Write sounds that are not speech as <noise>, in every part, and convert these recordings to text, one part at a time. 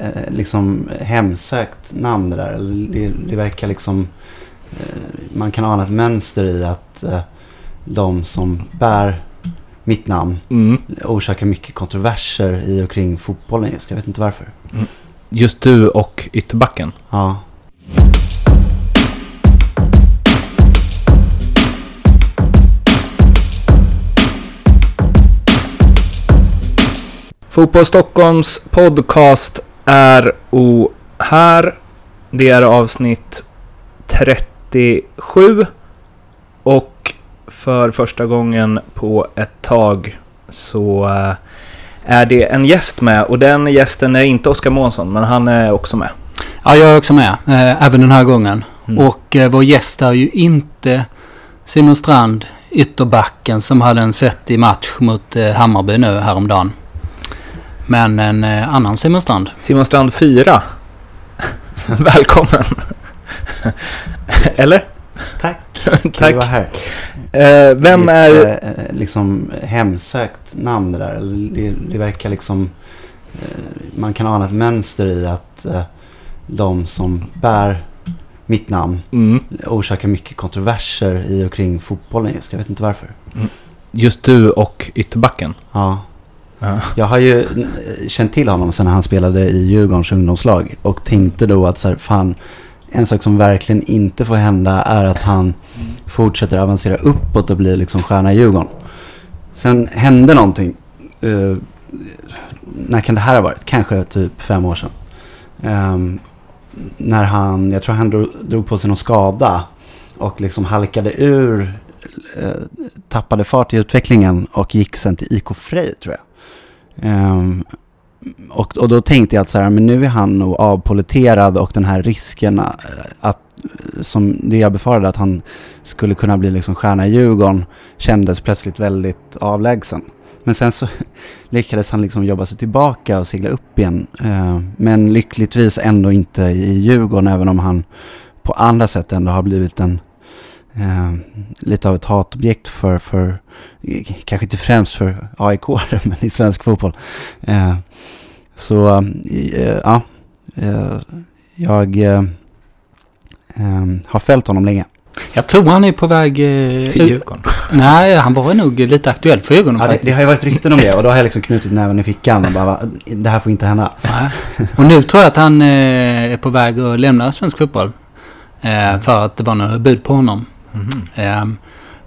eh, liksom hemsökt namn det där. Det, det verkar liksom... eh, Man kan ana ett mönster i att eh, de som bär mitt namn Mm. orsakar mycket kontroverser i och kring fotbollen just. Jag vet inte varför. Just du och ytterbacken. Ja. Fotboll Stockholms podcast är o här. Det är avsnitt 37. Och för första gången på ett tag så eh, är det en gäst med. Och den gästen är inte Oskar Månsson, men han är också med. Ja, jag är också med. Eh, även den här gången. Mm. Och eh, vår gäst är ju inte Simon Strand, ytterbacken som hade en svettig match mot Hammarby nu häromdagen. Men en eh, annan Simon Strand. Simon Strand 4. <laughs> Välkommen! Eller? Tack. <laughs> Kul Tack. att vara här. Eh, vem Det är... ett, eh, liksom hemsökt namn det där. Det, det verkar liksom... eh, Man kan ana ett mönster i att de som bär mitt namn Mm. orsakar mycket kontroverser i och kring fotbollen just. Jag vet inte varför. Just du och ytterbacken. Ja. Ja. Jag har ju eh, känt till honom sedan han spelade i Djurgårdens ungdomslag och tänkte då att så här, fan, en sak som verkligen inte får hända är att han fortsätter avancera uppåt och blir liksom stjärna i Djurgården. Sen hände någonting. Uh, när kan det här ha varit? Kanske typ fem år sedan. Um, när han, jag tror han drog, drog på sig någon skada och liksom halkade ur, eh, tappade fart i utvecklingen och gick sen till IK Frej tror jag. Um, och, och då tänkte jag att så här, men nu är han nog avpoliterad och den här risken eh, att, som det jag befarade att han skulle kunna bli liksom stjärna i Djurgården kändes plötsligt väldigt avlägsen. Men sen så <laughs> lyckades han liksom jobba sig tillbaka och segla upp igen. Ehm, men lyckligtvis ändå inte i Djurgården även om han på andra sätt ändå har blivit en eh, lite av ett hatobjekt för, för kanske inte främst för AIK <laughs> men i svensk fotboll. Eh, så eh, ja, eh, jag eh, eh, har följt honom länge. Jag tror han är på väg... Eh, Till Djurgården. <laughs> Nej, han var nog lite aktuell för ögonen Ja, det, det faktiskt. har ju varit rykten om det och då har jag liksom knutit näven i fickan och bara, det här får inte hända. Nej. Och nu tror jag att han eh, är på väg att lämna svensk fotboll. Eh, för att det var några bud på honom. Eh,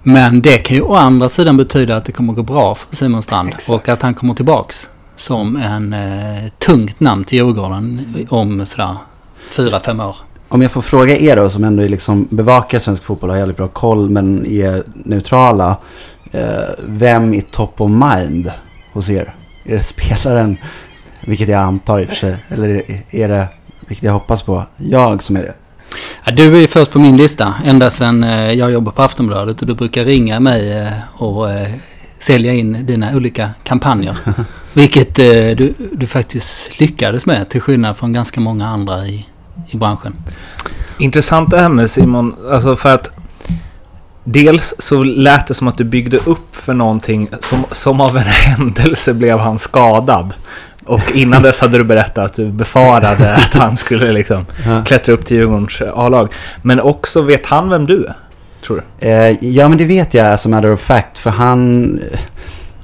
men det kan ju å andra sidan betyda att det kommer gå bra för Simon Strand. Exakt. Och att han kommer tillbaks som en eh, tungt namn till Djurgården om sådär fyra, fem år. Om jag får fråga er då som ändå liksom bevakar svensk fotboll och har jävligt bra koll men är neutrala. Eh, vem är top of mind hos er? Är det spelaren, vilket jag antar i och för sig, eller är det, vilket jag hoppas på, jag som är det? Ja, du är ju först på min lista ända sedan eh, jag jobbar på Aftonbladet och du brukar ringa mig eh, och eh, sälja in dina olika kampanjer. <laughs> Vilket du, du faktiskt lyckades med till skillnad från ganska många andra i, i branschen. Intressant med Simon, alltså för att Dels så lät det som att du byggde upp för någonting som, som av en <laughs> händelse blev han skadad. Och innan dess hade du berättat att du befarade <laughs> att han skulle liksom klättra upp till Djurgårdens A-lag. Men också, vet han vem du är? Tror du? Eh, ja men det vet jag a matter of fact för han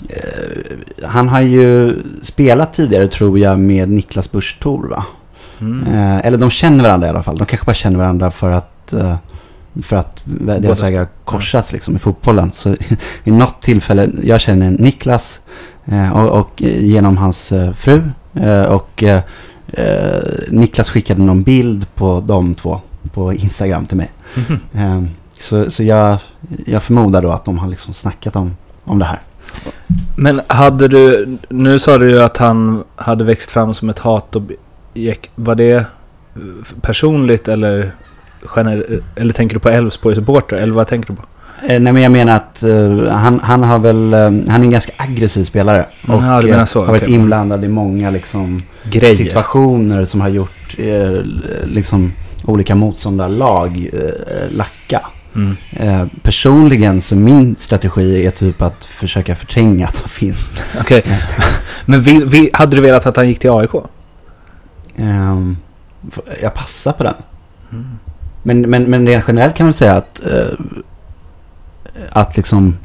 eh, han har ju spelat tidigare tror jag med Niklas Busch Thor va? Mm. Eh, eller de känner varandra i alla fall. De kanske bara känner varandra för att, eh, för att deras vägar har korsats liksom, i fotbollen. Så <laughs> i något tillfälle, jag känner Niklas eh, och, och eh, genom hans eh, fru. Eh, och eh, eh, Niklas skickade någon bild på de två på Instagram till mig. Mhm. <laughs> Eh, så så jag, jag förmodar då att de har liksom snackat om, om det här. Men hade du, nu sa du ju att han hade växt fram som ett hatobjekt. Var det personligt eller, eller tänker du på Elfsborg supporter eller vad tänker du på? Eh, nej men jag menar att eh, han, han har väl, eh, han är en ganska aggressiv spelare. Och du menar så, har varit okej. inblandad i många liksom, Grejer. situationer som har gjort liksom, olika motståndarlag eh, lacka. Mm. Personligen så min strategi är typ att försöka förtränga att han finns. Okej. <laughs> Men vi, vi, hade du velat att han gick till AIK? ehm, f- jag passar på den. Mm. Men, men, men rent generellt kan man säga att, eh, att liksom,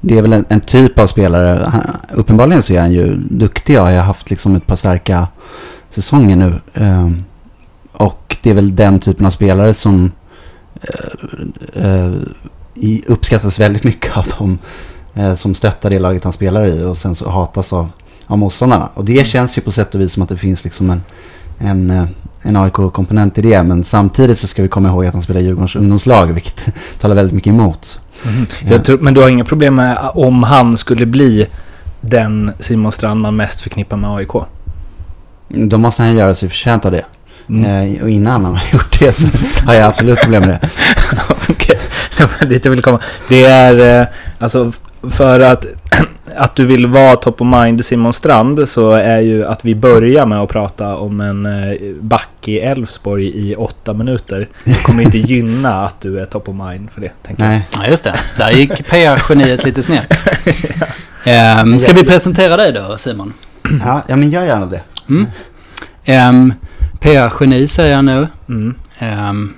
det är väl en, en typ av spelare. Han, uppenbarligen så är han ju duktig. Jag har haft liksom ett par starka säsonger nu. Eh, och det är väl den typen av spelare som eh, eh, uppskattas väldigt mycket av dem eh, som stöttar det laget han spelar i och sen så hatas av, av motståndarna. Och det känns ju på sätt och vis som att det finns liksom en, en, eh, en AIK-komponent i det. Men samtidigt så ska vi komma ihåg att han spelar Djurgårdens ungdomslag, vilket <laughs> talar väldigt mycket emot. Mhm. Ja. Tror, men du har inga problem med om han skulle bli den Simon Strand man mest förknippar med AIK? Då måste han göra sig förtjänt av det. Mm. Eh, och innan han har <laughs> gjort det så har jag absolut problem med det. <laughs> Okej, det var dit jag ville komma. Det är eh, alltså för att, <clears throat> att du vill vara top of mind Simon Strand så är ju att vi börjar med att prata om en eh, back i Elfsborg i åtta minuter. Det kommer inte gynna att du är top of mind för det, tänker jag. Nej. Ja, just det. Där gick PR-geniet lite snett. <laughs> Ehm, ska vi presentera dig då, Simon? Ja, ja, men gör gärna det. Mm. Um, PR-geni säger jag nu. Mm. Ehm,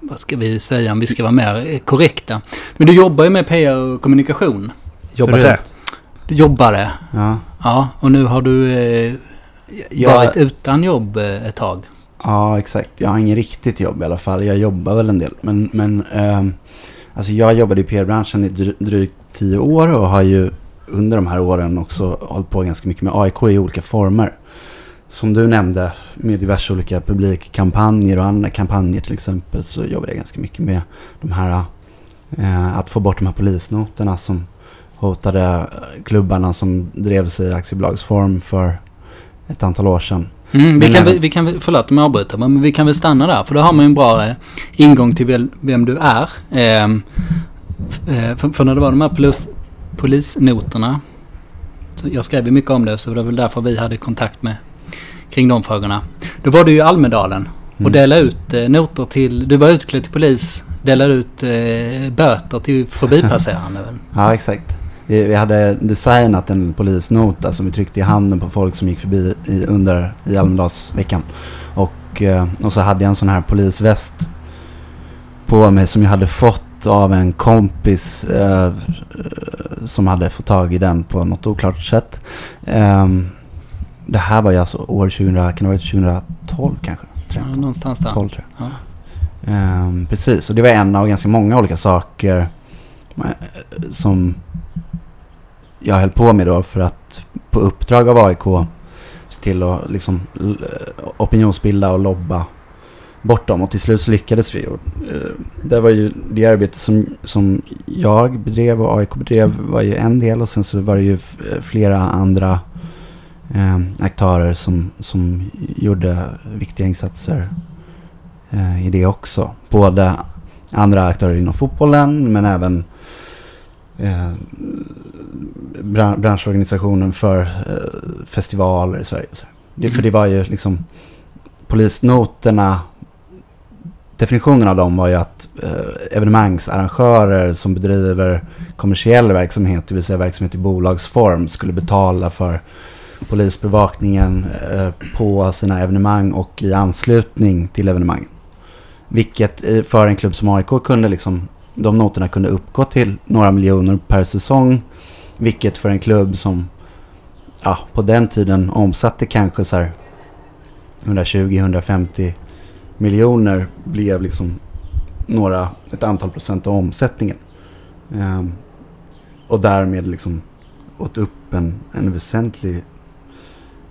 vad ska vi säga om vi ska vara mer korrekta? Men du jobbar ju med PR och kommunikation. Jobbar Förut. det? Du jobbar det. Ja. Ja, och nu har du eh, Jag, varit utan jobb eh, ett tag. Ja, exakt. Jag har ingen riktigt jobb i alla fall. Jag jobbar väl en del. Men, men ehm, alltså jag jobbade i PR-branschen i dry- drygt tio år och har ju under de här åren också hållit på ganska mycket med AIK i olika former. Som du nämnde, med diverse olika publikkampanjer och andra kampanjer till exempel, så jobbade jag ganska mycket med de här, eh, att få bort de här polisnoterna som hotade klubbarna som drev sig i aktiebolagsform för ett antal år sedan. Mm, vi, Men kan, väl- vi kan, förlåt om jag avbryter, men vi kan väl stanna där. För då har man en bra eh, ingång till väl, vem du är. Ehm, eh, för, för när det var de här plus, polisnoterna. Så jag skrev ju mycket om det, så det var väl därför vi hade kontakt med kring de frågorna. Då var du i Almedalen och Mm. delade ut eh, noter till... Du var utklädd till polis, delade ut eh, böter till förbipasserande. Ja, exakt. Vi, hade designat en polisnota som vi tryckte i handen på folk som gick förbi i, under i Almedalsveckan. Och, eh, och så hade jag en sån här polisväst på mig som jag hade fått av en kompis eh, eh, som hade fått tag i den på något oklart sätt. Ehm, det här var ju alltså år 2000, kan det ha varit 2012 kanske? Ja, 13, någonstans där. 12 tror jag. Ja. Ehm, precis, och det var en av ganska många olika saker eh, som jag höll på med då för att på uppdrag av AIK se till att liksom eh, opinionsbilda och lobba bort dem. Och till slut så lyckades vi. Och, eh, det var ju det arbete som, som jag bedrev och AIK bedrev var ju en del och sen så var det ju eh, flera andra eh, aktörer som, som gjorde viktiga insatser eh, i det också. Både andra aktörer inom fotbollen men även eh, bran- branschorganisationen för eh, festivaler i Sverige. Det, För Mm. det var ju liksom polisnoterna Definitionen av dem var ju att eh, evenemangsarrangörer som bedriver kommersiell verksamhet, det vill säga verksamhet i bolagsform, skulle betala för polisbevakningen eh, på sina evenemang och i anslutning till evenemangen. Vilket eh, för en klubb som AIK kunde liksom, de noterna kunde uppgå till några miljoner per säsong. Vilket för en klubb som ja, på den tiden omsatte kanske så här 120-150 miljoner blev liksom några, ett antal procent av omsättningen. Ehm, och därmed liksom åt upp en, en väsentlig,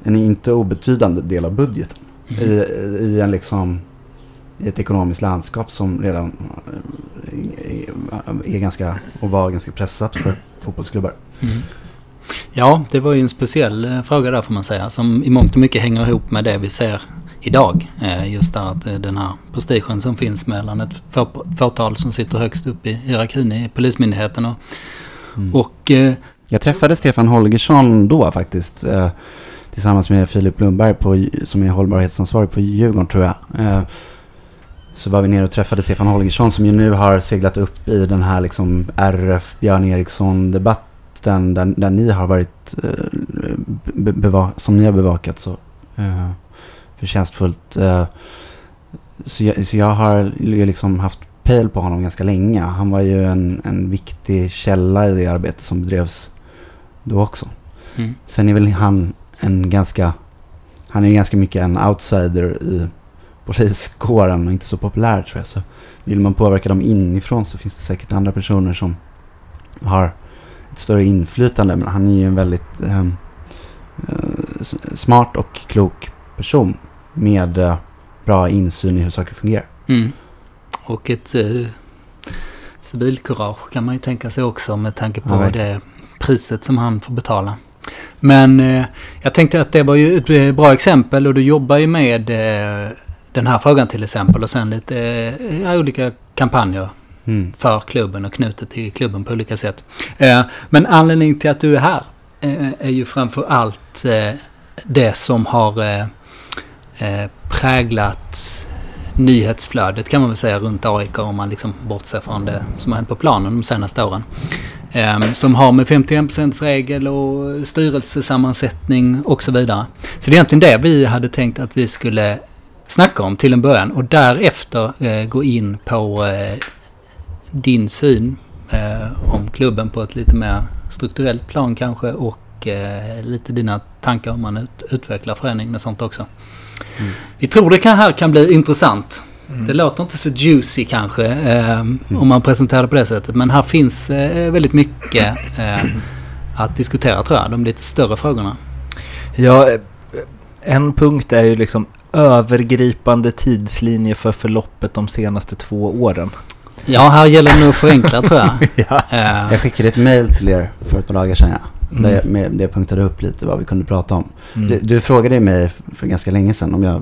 en inte obetydande del av budgeten. Mm. I, i en liksom i ett ekonomiskt landskap som redan eh, är ganska och var ganska pressat för fotbollsklubbar. Mm. Ja, det var ju en speciell eh, fråga där får man säga. Som i mångt och mycket hänger ihop med det vi ser idag. Eh, Just där att den här prestigen som finns mellan ett få- fåtal som sitter högst upp i hierarkin i Polismyndigheten. Och, Mm. och Jag träffade Stefan Holgersson då faktiskt. Tillsammans med Filip Lundberg på, som är hållbarhetsansvarig på Djurgården tror jag. Så var vi nere och träffade Stefan Holgersson som ju nu har seglat upp i den här liksom RF Björn Eriksson debatten där, där ni har varit, eh, beva, som ni har bevakat så. Eh, förtjänstfullt. Eh, så, jag, så jag har ju liksom haft pejl på honom ganska länge. Han var ju en, en viktig källa i det arbete som bedrevs då också. Mm. Sen är väl han en ganska, han är ganska mycket en outsider i poliskåren och inte så populär tror jag. Så vill man påverka dem inifrån så finns det säkert andra personer som har ett större inflytande. Men han är ju en väldigt eh, smart och klok person med eh, bra insyn i hur saker fungerar. Mm. Och ett eh, civilkurage kan man ju tänka sig också med tanke på Ja, det priset som han får betala. Men eh, jag tänkte att det var ju ett eh, bra exempel och du jobbar ju med eh, den här frågan till exempel och sen lite eh, ja, olika kampanjer Mm. för klubben och knutet till klubben på olika sätt. Eh, men anledningen till att du är här eh, är ju framför allt eh, det som har eh, eh, präglat nyhetsflödet kan man väl säga runt AIK om man liksom bortser från det som har hänt på planen de senaste åren. Eh, som har med 51%-regel och styrelsesammansättning och så vidare. Så det är egentligen det vi hade tänkt att vi skulle snacka om till en början och därefter eh, gå in på eh, din syn eh, om klubben på ett lite mer strukturellt plan kanske och eh, lite dina tankar om man ut, utvecklar förändringen och sånt också. Mm. Vi tror det kan, här kan bli intressant. Det låter inte så juicy kanske eh, om man presenterar det på det sättet. Men här finns eh, väldigt mycket att diskutera tror jag. De lite större frågorna. Ja, en punkt är ju liksom övergripande tidslinje för förloppet de senaste två åren. Ja, här gäller det nog att förenkla tror jag. <laughs> Ja. Eh, Jag skickade ett mail till er för ett par dagar sedan. Ja. Mm. Där jag, med, där jag punktade upp lite vad vi kunde prata om. Mm. Du, du frågade mig för ganska länge sedan om, jag, eh,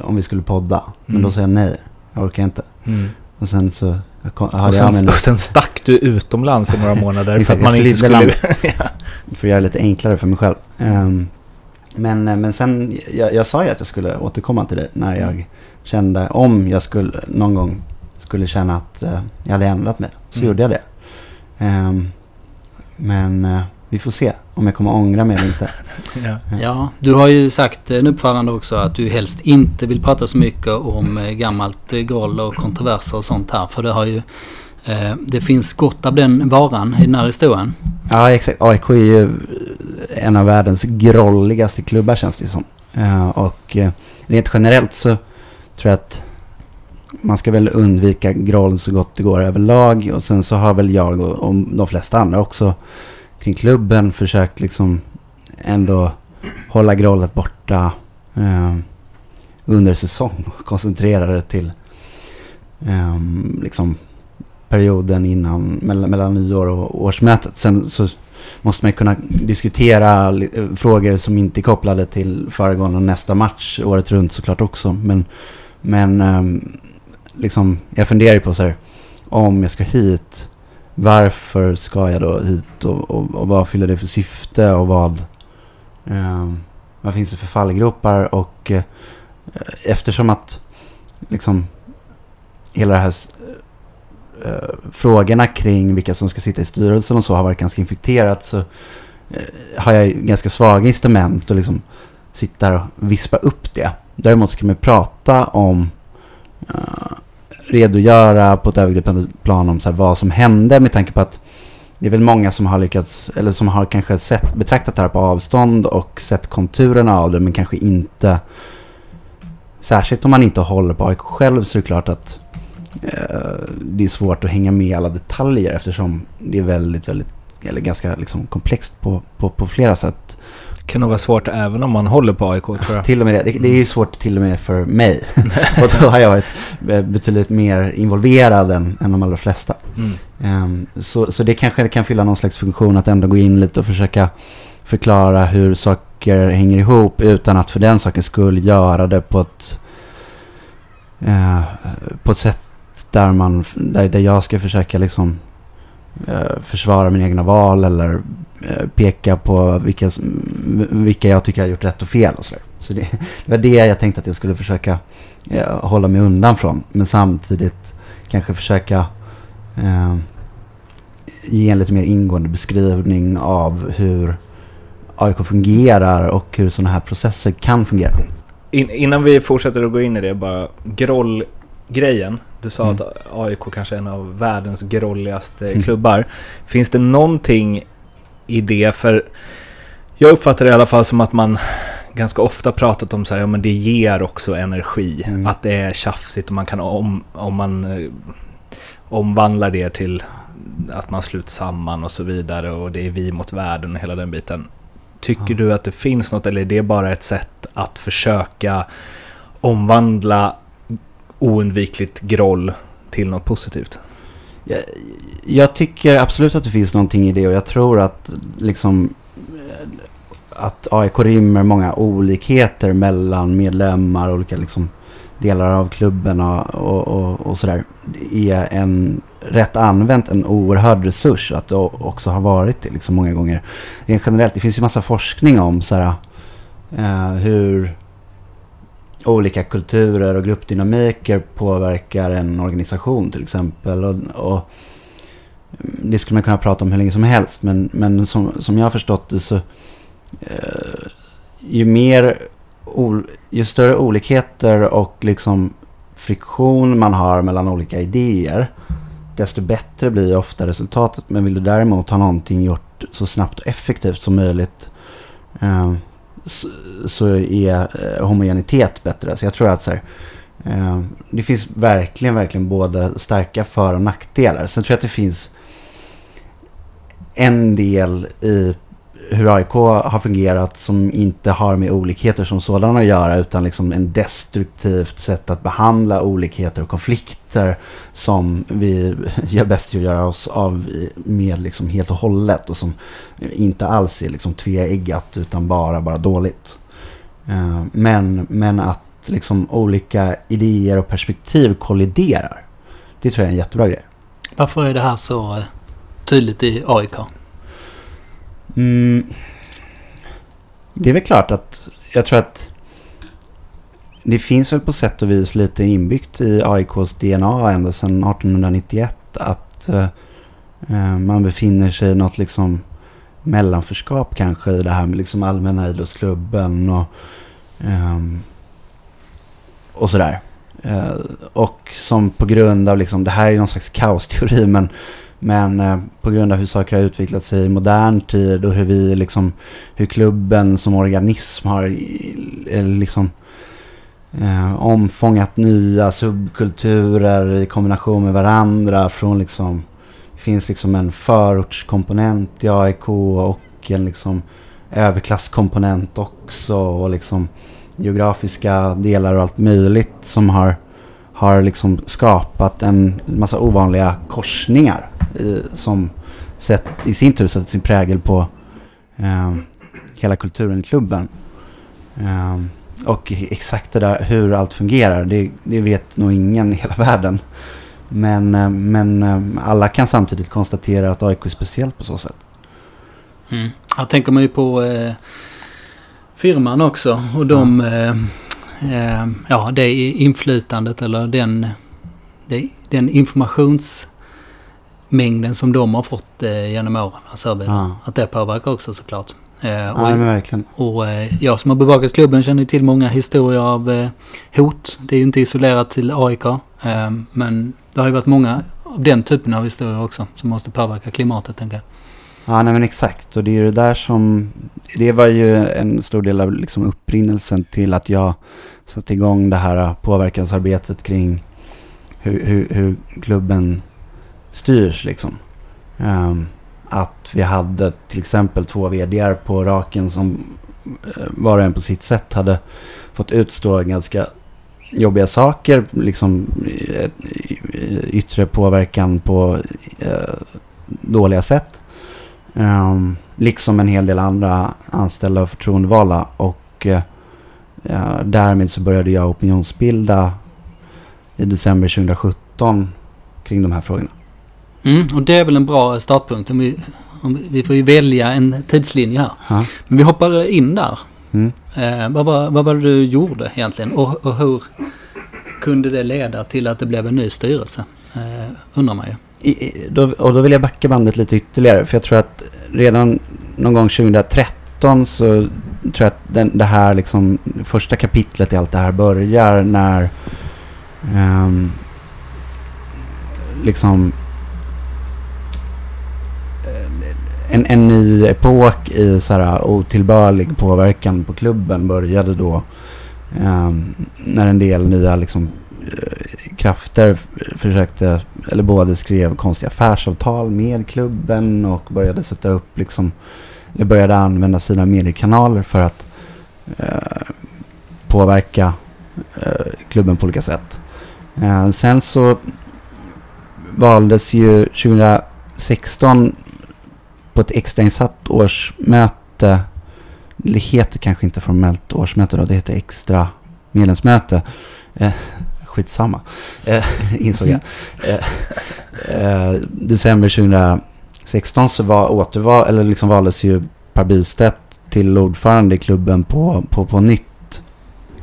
om vi skulle podda. Men Mm. då sa jag nej. Jag orkar inte. Mm. Och sen så jag kom, Och, hade sen, jag men, och sen stack du utomlands i några månader <laughs> för att man jag inte skulle... <laughs> för att göra det lite enklare för mig själv. Ehm, men, eh, men sen, jag, jag sa ju att jag skulle återkomma till dig när jag kände, om jag skulle någon gång skulle känna att eh, jag hade ändrat mig. Så Mm. gjorde jag det. Ehm, men eh, vi får se om jag kommer ångra mig eller inte. <laughs> Ja. Ja, du har ju sagt en uppförande också att du helst inte vill prata så mycket om eh, gammalt groll och kontroverser och sånt här. För det har ju... Eh, det finns gott av den varan i den här historien. Ja, exakt. AIK är ju en av världens grolligaste klubbar känns det som. Eh, och eh, rent generellt så tror jag att man ska väl undvika groll så gott det går överlag. Och sen så har väl jag och, de flesta andra också kring klubben försökt liksom ändå hålla grollet borta under säsong koncentrera det till liksom perioden innan, mellan, mellan nyår och årsmötet. Sen så måste man kunna diskutera frågor som inte är kopplade till föregående och nästa match året runt såklart också. Men, men ehm, liksom, jag funderar ju på så här, om jag ska hit, varför ska jag då hit och, och, och vad fyller det för syfte och vad, eh, vad finns det för fallgropar och eh, eftersom att liksom hela det här Eh, frågorna kring vilka som ska sitta i styrelsen och så har varit ganska infekterat så eh, har jag ganska svaga instrument och liksom sitta och vispa upp det. Däremot så kan man prata om eh, redogöra på ett övergripande plan om så här, vad som hände med tanke på att det är väl många som har lyckats, eller som har kanske sett, betraktat det här på avstånd och sett konturerna av det men kanske inte, särskilt om man inte håller på AIK själv så är det klart att det är svårt att hänga med i alla detaljer eftersom det är väldigt, väldigt, eller ganska liksom komplext på, på, på flera sätt. kan nog vara svårt även om man håller på AIK tror jag. Till och med det, det, det är ju svårt till och med för mig. <laughs> <laughs> och då har jag varit eh, betydligt mer involverad än, än de allra flesta. Mm. Ehm, så, så det kanske kan fylla någon slags funktion att ändå gå in lite och försöka förklara hur saker hänger ihop utan att för den sakens skull göra det på ett, eh, på ett sätt där, man, där, där jag ska försöka liksom eh, försvara mina egna val eller eh, peka på vilka, vilka jag tycker har gjort rätt och fel och sådär. Så det, det var det jag tänkte att jag skulle försöka eh, hålla mig undan från. Men samtidigt kanske försöka eh, ge en lite mer ingående beskrivning av hur AIK fungerar och hur sådana här processer kan fungera. in, innan vi fortsätter att gå in i det bara, grollgrejen. Du sa Mm. att AIK kanske är en av världens grolligaste Mm. klubbar. Finns det någonting i det? För jag uppfattar det i alla fall som att man ganska ofta pratat om så här, ja men det ger också energi. Mm. Att det är tjafsigt och man kan om, om man eh, omvandlar det till att man sluts samman och så vidare och det är vi mot världen och hela den biten. Tycker du att det finns något eller är det bara ett sätt att försöka omvandla oundvikligt groll till något positivt? Jag, jag tycker absolut att det finns någonting i det och jag tror att liksom att AIK rymmer många olikheter mellan medlemmar och olika liksom delar av klubben och, och, och, och sådär. Det är en rätt använt en oerhörd resurs att det också har varit det liksom många gånger. Rent generellt, det finns ju massa forskning om så här, eh, hur olika kulturer och gruppdynamiker påverkar en organisation till exempel. Och, och mm, det skulle man kunna prata om hur länge som helst. Men, men som, som jag har förstått det så eh, ju mer ju större olikheter och liksom friktion man har mellan olika idéer desto bättre blir ofta resultatet. Men vill du däremot ha någonting gjort så snabbt och effektivt som möjligt eh, så, så är eh, homogenitet bättre. Så jag tror att så här, eh, det finns verkligen, verkligen både starka för och nackdelar. Sen tror jag att det finns en del i hur AIK har fungerat som inte har med olikheter som sådana att göra utan liksom en destruktivt sätt att behandla olikheter och konflikter som vi <laughs> gör bäst i att göra oss av med liksom helt och hållet och som inte alls är liksom tveeggat utan bara, bara dåligt. Eh, men, men att liksom olika idéer och perspektiv kolliderar. Det tror jag är en jättebra grej. Varför är det här så eh, tydligt i AIK? Mm. Det är väl klart att jag tror att det finns väl på sätt och vis lite inbyggt i AIKs DNA ända sedan 1891 att eh, eh, man befinner sig i något liksom mellanförskap kanske i det här med liksom allmänna idrottsklubben och, ehm, och sådär. Eh, och som på grund av, liksom, det här är någon slags kaosteori men men eh, på grund av hur saker har utvecklat sig i modern tid och hur vi liksom, hur klubben som organism har eh, liksom eh, omfångat nya subkulturer i kombination med varandra från liksom, det finns liksom en förortskomponent i AIK och en liksom överklasskomponent också och liksom geografiska delar och allt möjligt som har har liksom skapat en massa ovanliga korsningar i, som sätt, i sin tur sätter sin prägel på eh, hela kulturen i klubben. Eh, och exakt det där hur allt fungerar, det, det vet nog ingen i hela världen. Men, eh, men eh, alla kan samtidigt konstatera att AIK är speciellt på så sätt. Mm. Här tänker ju på eh, firman också och de... Eh, eh, ja, det inflytandet eller den, det, den informationsmängden som de har fått eh, genom åren. Alltså, Ja. Att det påverkar också såklart. Eh, Ja, och, men verkligen. och eh, jag som har bevakat klubben känner till många historier av eh, hot. Det är ju inte isolerat till AIK. Eh, men det har ju varit många av den typen av historier också som måste påverka klimatet tänker jag. Ja, nej men exakt. Och det är ju det där som... Det var ju en stor del av liksom upprinnelsen till att jag Satt igång det här påverkansarbetet kring hur, hur, hur klubben styrs liksom. Um, att vi hade till exempel två vdar på raken som eh, var och en på sitt sätt hade fått utstå ganska jobbiga saker, liksom yttre påverkan på eh, dåliga sätt. Um, liksom en hel del andra anställda och förtroendevalda. Och uh, ja, därmed så började jag opinionsbilda i december 2017 kring de här frågorna. Mm, och det är väl en bra startpunkt. Om vi, om vi, får ju välja en tidslinje här. Ja. Men vi hoppar in där. Mm. Eh, vad, var, vad var det du gjorde egentligen? Och, och hur kunde det leda till att det blev en ny styrelse? Eh, undrar man ju. I- då, och då vill jag backa bandet lite ytterligare. För jag tror att redan någon gång 2013 så tror jag att den, det här liksom, första kapitlet i allt det här börjar när um, liksom eh, en, en ny epok i så här eh, otillbörlig påverkan på klubben började då. um, när en del nya liksom, eh, krafter försökte, eller både skrev konstiga affärsavtal med klubben och började sätta upp liksom, började använda sina mediekanaler för att eh, påverka eh, klubben på olika sätt. Eh, sen så valdes ju 2016 på ett extrainsatt årsmöte, det heter kanske inte formellt årsmöte då, det heter extra medlemsmöte. Eh, skitsamma, eh, insåg jag. <laughs> Eh, eh, december 2016 16 så var återval, eller liksom valdes ju Per Bystedt till ordförande i klubben på, på, på nytt.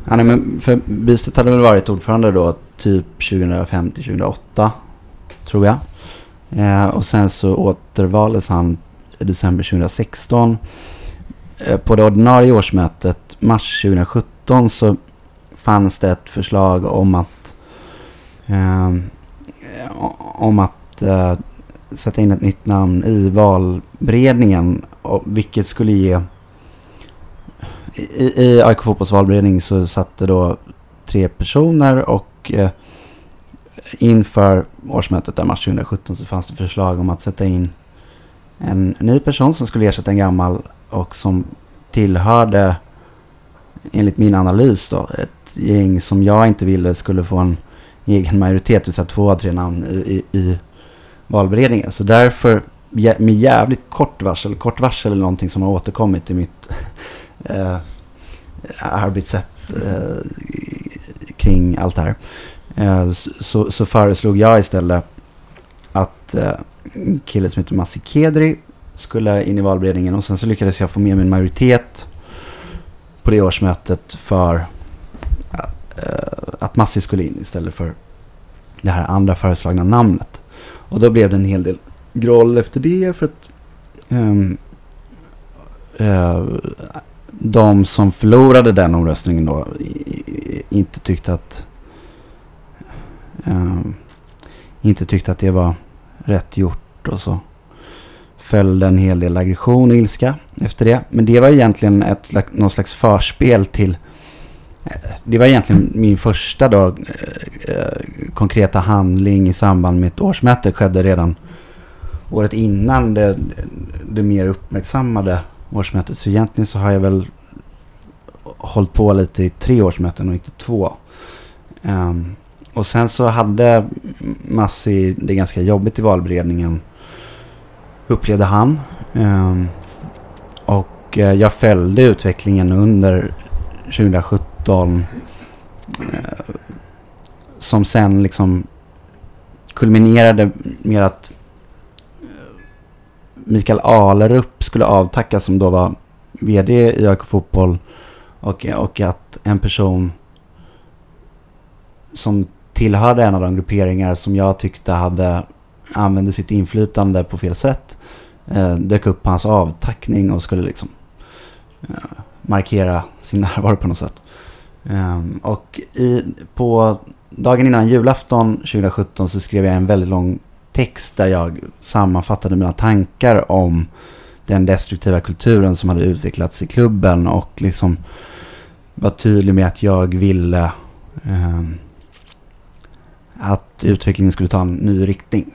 Ja, nej, men för Bystedt hade väl varit ordförande då typ 2005-2008, tror jag. Eh, och sen så återvaldes han i december 2016. Eh, på det ordinarie årsmötet mars 2017 så fanns det ett förslag om att eh, om att eh, sätta in ett nytt namn i valberedningen. Vilket skulle ge... I, i AIK Fotbolls valberedning så satt det då tre personer och eh, inför årsmötet där mars 2017 så fanns det förslag om att sätta in en ny person som skulle ersätta en gammal och som tillhörde, enligt min analys då, ett gäng som jag inte ville skulle få en egen majoritet, det vill säga två av tre namn i, i, i valberedningen. Så därför, med jävligt kort varsel, kort varsel är någonting som har återkommit i mitt <laughs> eh, arbetssätt eh, kring allt det här. Eh, så, så föreslog jag istället att eh, killen som heter Massi Kedri skulle in i valberedningen och sen så lyckades jag få med min majoritet på det årsmötet för att eh, Massi skulle in istället för det här andra föreslagna namnet. Och då blev det en hel del groll efter det för att um, uh, de som förlorade den omröstningen då i, i, inte tyckte att um, inte tyckte att det var rätt gjort och så följde en hel del aggression och ilska efter det. Men det var egentligen ett, någon slags förspel till det var egentligen min första då, eh, eh, konkreta handling i samband med ett årsmöte. skedde redan året innan det, det mer uppmärksammade årsmötet. Så egentligen så har jag väl hållit på lite i tre årsmöten och inte två. Um, och sen så hade Massi det ganska jobbigt i valberedningen. Upplevde han. Um, och eh, jag följde utvecklingen under 2017 eh, som sen liksom kulminerade med att eh, Mikael Alerup skulle avtackas som då var vd i AIK Fotboll. Och, och att en person som tillhörde en av de grupperingar som jag tyckte hade använde sitt inflytande på fel sätt eh, dök upp på hans avtackning och skulle liksom eh, markera sin närvaro på något sätt. Um, och i, på dagen innan julafton 2017 så skrev jag en väldigt lång text där jag sammanfattade mina tankar om den destruktiva kulturen som hade utvecklats i klubben och liksom var tydlig med att jag ville ehm, att utvecklingen skulle ta en ny riktning.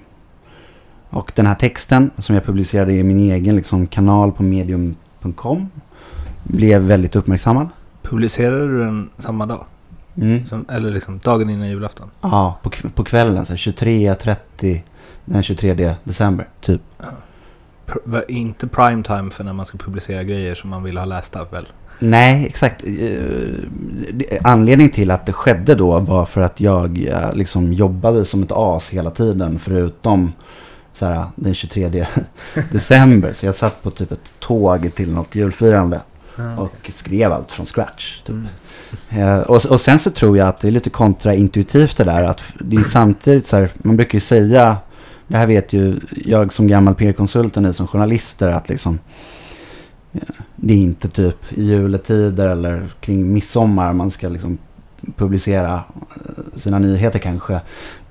Och den här texten som jag publicerade i min egen liksom, kanal på medium.com blev väldigt uppmärksammad. Publicerade du den samma dag? Som, eller liksom dagen innan julafton? Ja, på, på kvällen så här, 23.30 den 23 december typ. Pr- var inte prime time för när man ska publicera grejer som man vill ha lästa väl? Nej, exakt. Eh, Anledningen till att det skedde då var för att jag eh, liksom jobbade som ett as hela tiden förutom så här, den 23 <laughs> december. Så jag satt på typ ett tåg till något julfirande och skrev allt från scratch. Typ. Eh, och, och sen så tror jag att det är lite kontraintuitivt det där. Att det är samtidigt så här, man brukar ju säga, det här vet ju jag som gammal PR-konsult och ni som journalister, att liksom eh, det är inte typ i juletider eller kring midsommar man ska liksom publicera eh, sina nyheter kanske.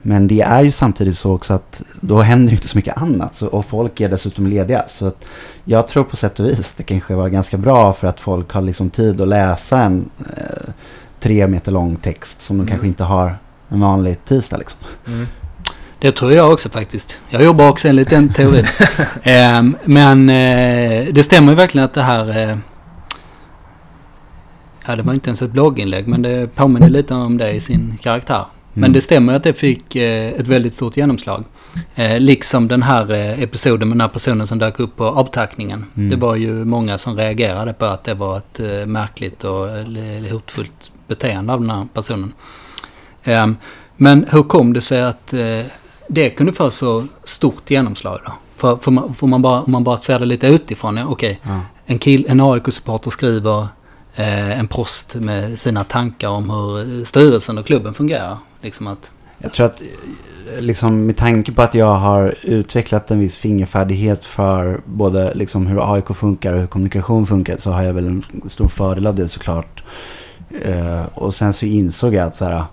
Men det är ju samtidigt så också att då händer inte så mycket annat så, och folk är dessutom lediga. Så att jag tror på sätt och vis att det kanske var ganska bra för att folk har liksom tid att läsa en eh, tre meter lång text som de Mm. kanske inte har en vanlig tisdag. Liksom. Mm. Det tror jag också faktiskt. Jag jobbar också enligt den teorin. <laughs> Ehm, men eh, det stämmer ju verkligen att det här... Eh, ja, det var inte ens ett blogginlägg, men det påminner lite om det i sin karaktär. Men Mm. det stämmer att det fick eh, ett väldigt stort genomslag. Eh, liksom den här eh, episoden med den här personen som dök upp på avtackningen. Mm. Det var ju många som reagerade på att det var ett märkligt och hotfullt beteende av den här personen. Ehm, men hur kom det sig att det kunde få så stort genomslag då? För, för man, får man bara, om man bara ser det lite utifrån, ja, okej. Ja. En, kill, en AIK-supporter skriver eh, en post med sina tankar om hur styrelsen och klubben fungerar. Liksom att, Jag tror att liksom, med tanke på att jag har utvecklat en viss fingerfärdighet för både liksom, hur AIK funkar och hur kommunikation funkar så har jag väl en stor fördel av det såklart. Eh, och sen så insåg jag att så här,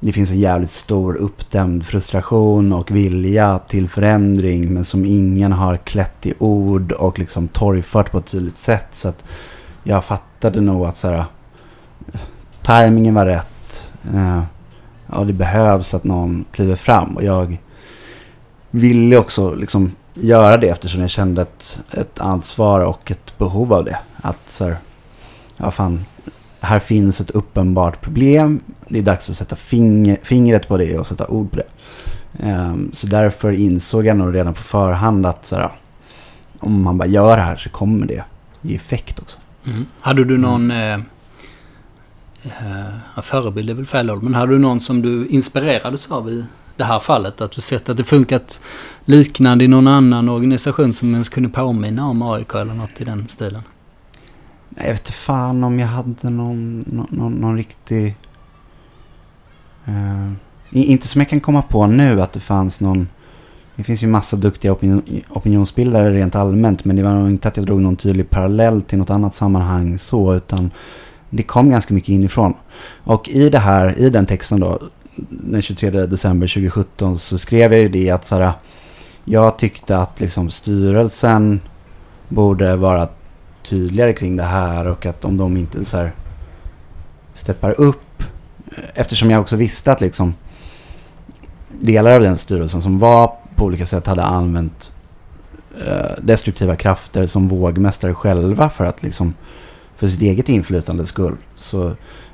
det finns en jävligt stor uppdämd frustration och vilja till förändring men som ingen har klätt i ord och liksom torgfört på ett tydligt sätt. Så att jag fattade nog att så här, tajmingen var rätt. Eh, ja, det behövs att någon kliver fram. Och jag ville också liksom göra det eftersom jag kände ett, ett ansvar och ett behov av det. Att så här, ja fan, här finns ett uppenbart problem. Det är dags att sätta finger, fingret på det och sätta ord på det. Ehm, så därför insåg jag nog redan på förhand att så här, om man bara gör det här så kommer det ge effekt också. mm. Hade du någon... Eh, Eh, ja, förebild är väl fel ord, men hade du någon som du inspirerades av i det här fallet? Att du sett att det funkat liknande i någon annan organisation som ens kunde påminna om AIK eller något i den stilen? Nej, jag vet inte fan om jag hade någon, någon, någon, riktig... eh, inte som jag kan komma på nu att det fanns någon... Det finns ju massa duktiga opinion, opinionsbildare rent allmänt. Men det var nog inte att jag drog någon tydlig parallell till något annat sammanhang så. Utan det kom ganska mycket inifrån. Och i det här, i den texten då, den 23 december 2017 så skrev jag ju det att så här, jag tyckte att liksom styrelsen borde vara tydligare kring det här och att om de inte så här steppar upp. Eftersom jag också visste att liksom delar av den styrelsen som var på olika sätt hade använt eh, destruktiva krafter som vågmästare själva för att liksom för sitt eget inflytandes skull så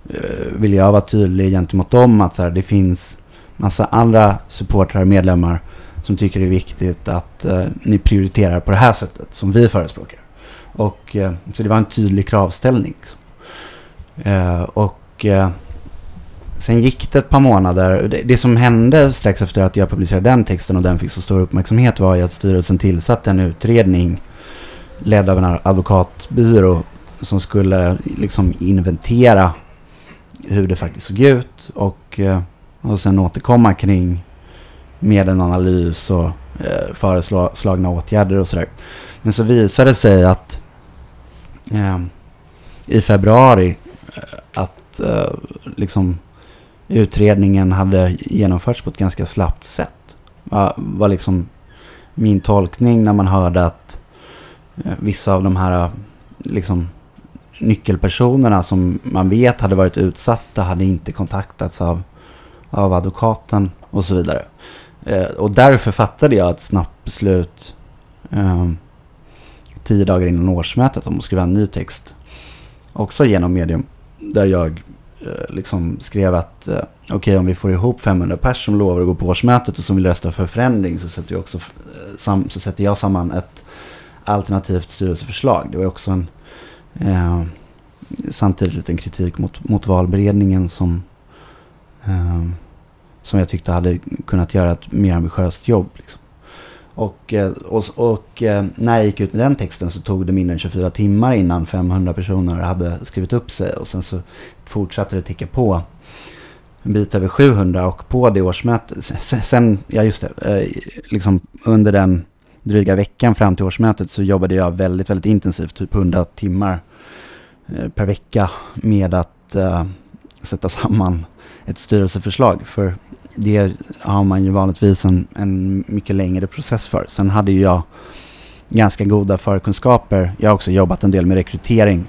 eh, vill jag vara tydlig gentemot dem att så här, det finns massa andra supportrar och medlemmar som tycker det är viktigt att eh, ni prioriterar på det här sättet som vi förespråkar. Och, eh, så det var en tydlig kravställning. Liksom. Eh, och eh, sen gick det ett par månader. Det, det som hände strax efter att jag publicerade den texten och den fick så stor uppmärksamhet var ju att styrelsen tillsatte en utredning ledd av en advokatbyrå som skulle liksom inventera hur det faktiskt såg ut och, eh, och sen återkomma kring med en analys och eh, föreslagna åtgärder och sådär. Men så visade det sig att eh, i februari eh, att eh, liksom utredningen hade genomförts på ett ganska slappt sätt. Var, var liksom min tolkning när man hörde att eh, vissa av de här liksom nyckelpersonerna som man vet hade varit utsatta hade inte kontaktats av, av advokaten och så vidare. Eh, och därför fattade jag ett snabbt beslut eh, tio dagar innan årsmötet om att skriva en ny text. Också genom medium. Där jag eh, liksom skrev att eh, okej om vi får ihop 500 pers som lovar att gå på årsmötet och som vill rösta för förändring så sätter jag, också, eh, sam, så sätter jag samman ett alternativt styrelseförslag. Det var också en eh, samtidigt lite en kritik mot, mot valberedningen som eh, som jag tyckte hade kunnat göra ett mer ambitiöst jobb. Liksom. Och, eh, och, och eh, när jag gick ut med den texten så tog det mindre än 24 timmar innan 500 personer hade skrivit upp sig. Och sen så fortsatte det ticka på en bit över 700 och på det årsmötet, sen, ja just det, eh, liksom under den dryga veckan fram till årsmötet så jobbade jag väldigt, väldigt intensivt, typ 100 timmar eh, per vecka med att uh, sätta samman ett styrelseförslag. För det har man ju vanligtvis en, en mycket längre process för. Sen hade ju jag ganska goda förkunskaper. Jag har också jobbat en del med rekrytering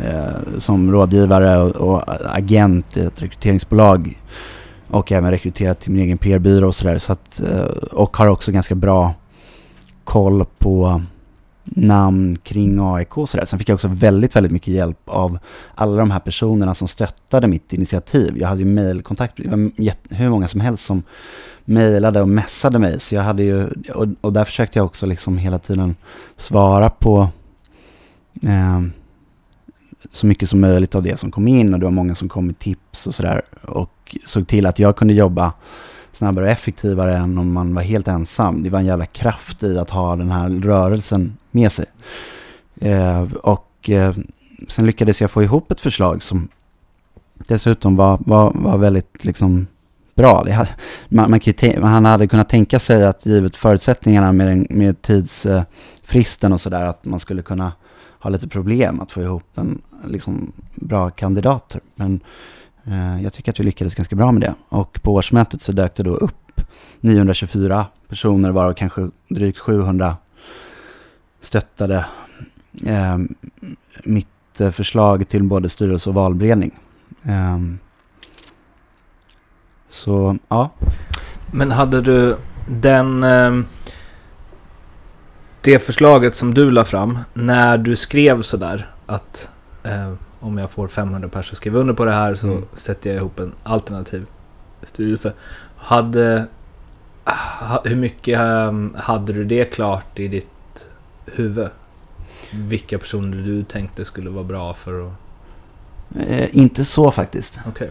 eh, som rådgivare och, och, agent i ett rekryteringsbolag och även rekryterat till min egen PR-byrå och sådär. Så eh, och har också ganska bra koll på namn kring AIK och sådär. Sen fick jag också väldigt, väldigt mycket hjälp av alla de här personerna som stöttade mitt initiativ. Jag hade ju mejlkontakt, hur många som helst som mejlade och mässade mig. Så jag hade ju, och, och där försökte jag också liksom hela tiden svara på eh, så mycket som möjligt av det som kom in och det var många som kom med tips och sådär. Och såg till att jag kunde jobba snabbare och effektivare än om man var helt ensam. Det var en jävla kraft i att ha den här rörelsen med sig. Eh, och eh, sen lyckades jag få ihop ett förslag som dessutom var, var, var väldigt liksom bra. Hade, man, man han hade kunnat tänka sig att givet förutsättningarna med, med tidsfristen och sådär att man skulle kunna ha lite problem att få ihop en liksom, bra kandidater. Men eh, Eh, jag tycker att vi lyckades ganska bra med det. Och på årsmötet så dök det då upp 924 personer varav kanske drygt 700 stöttade ehm, eh, mitt förslag till både styrelse och valberedning. Eh, så ja. Men hade du den... Eh, det förslaget som du la fram, när du skrev sådär att eh, om jag får 500 personer att skriva under på det här så mm. sätter jag ihop en alternativ styrelse. Hade, ha, hur mycket um, hade du det klart i ditt huvud? Vilka personer du tänkte skulle vara bra för att... Eh, inte så faktiskt. Okay.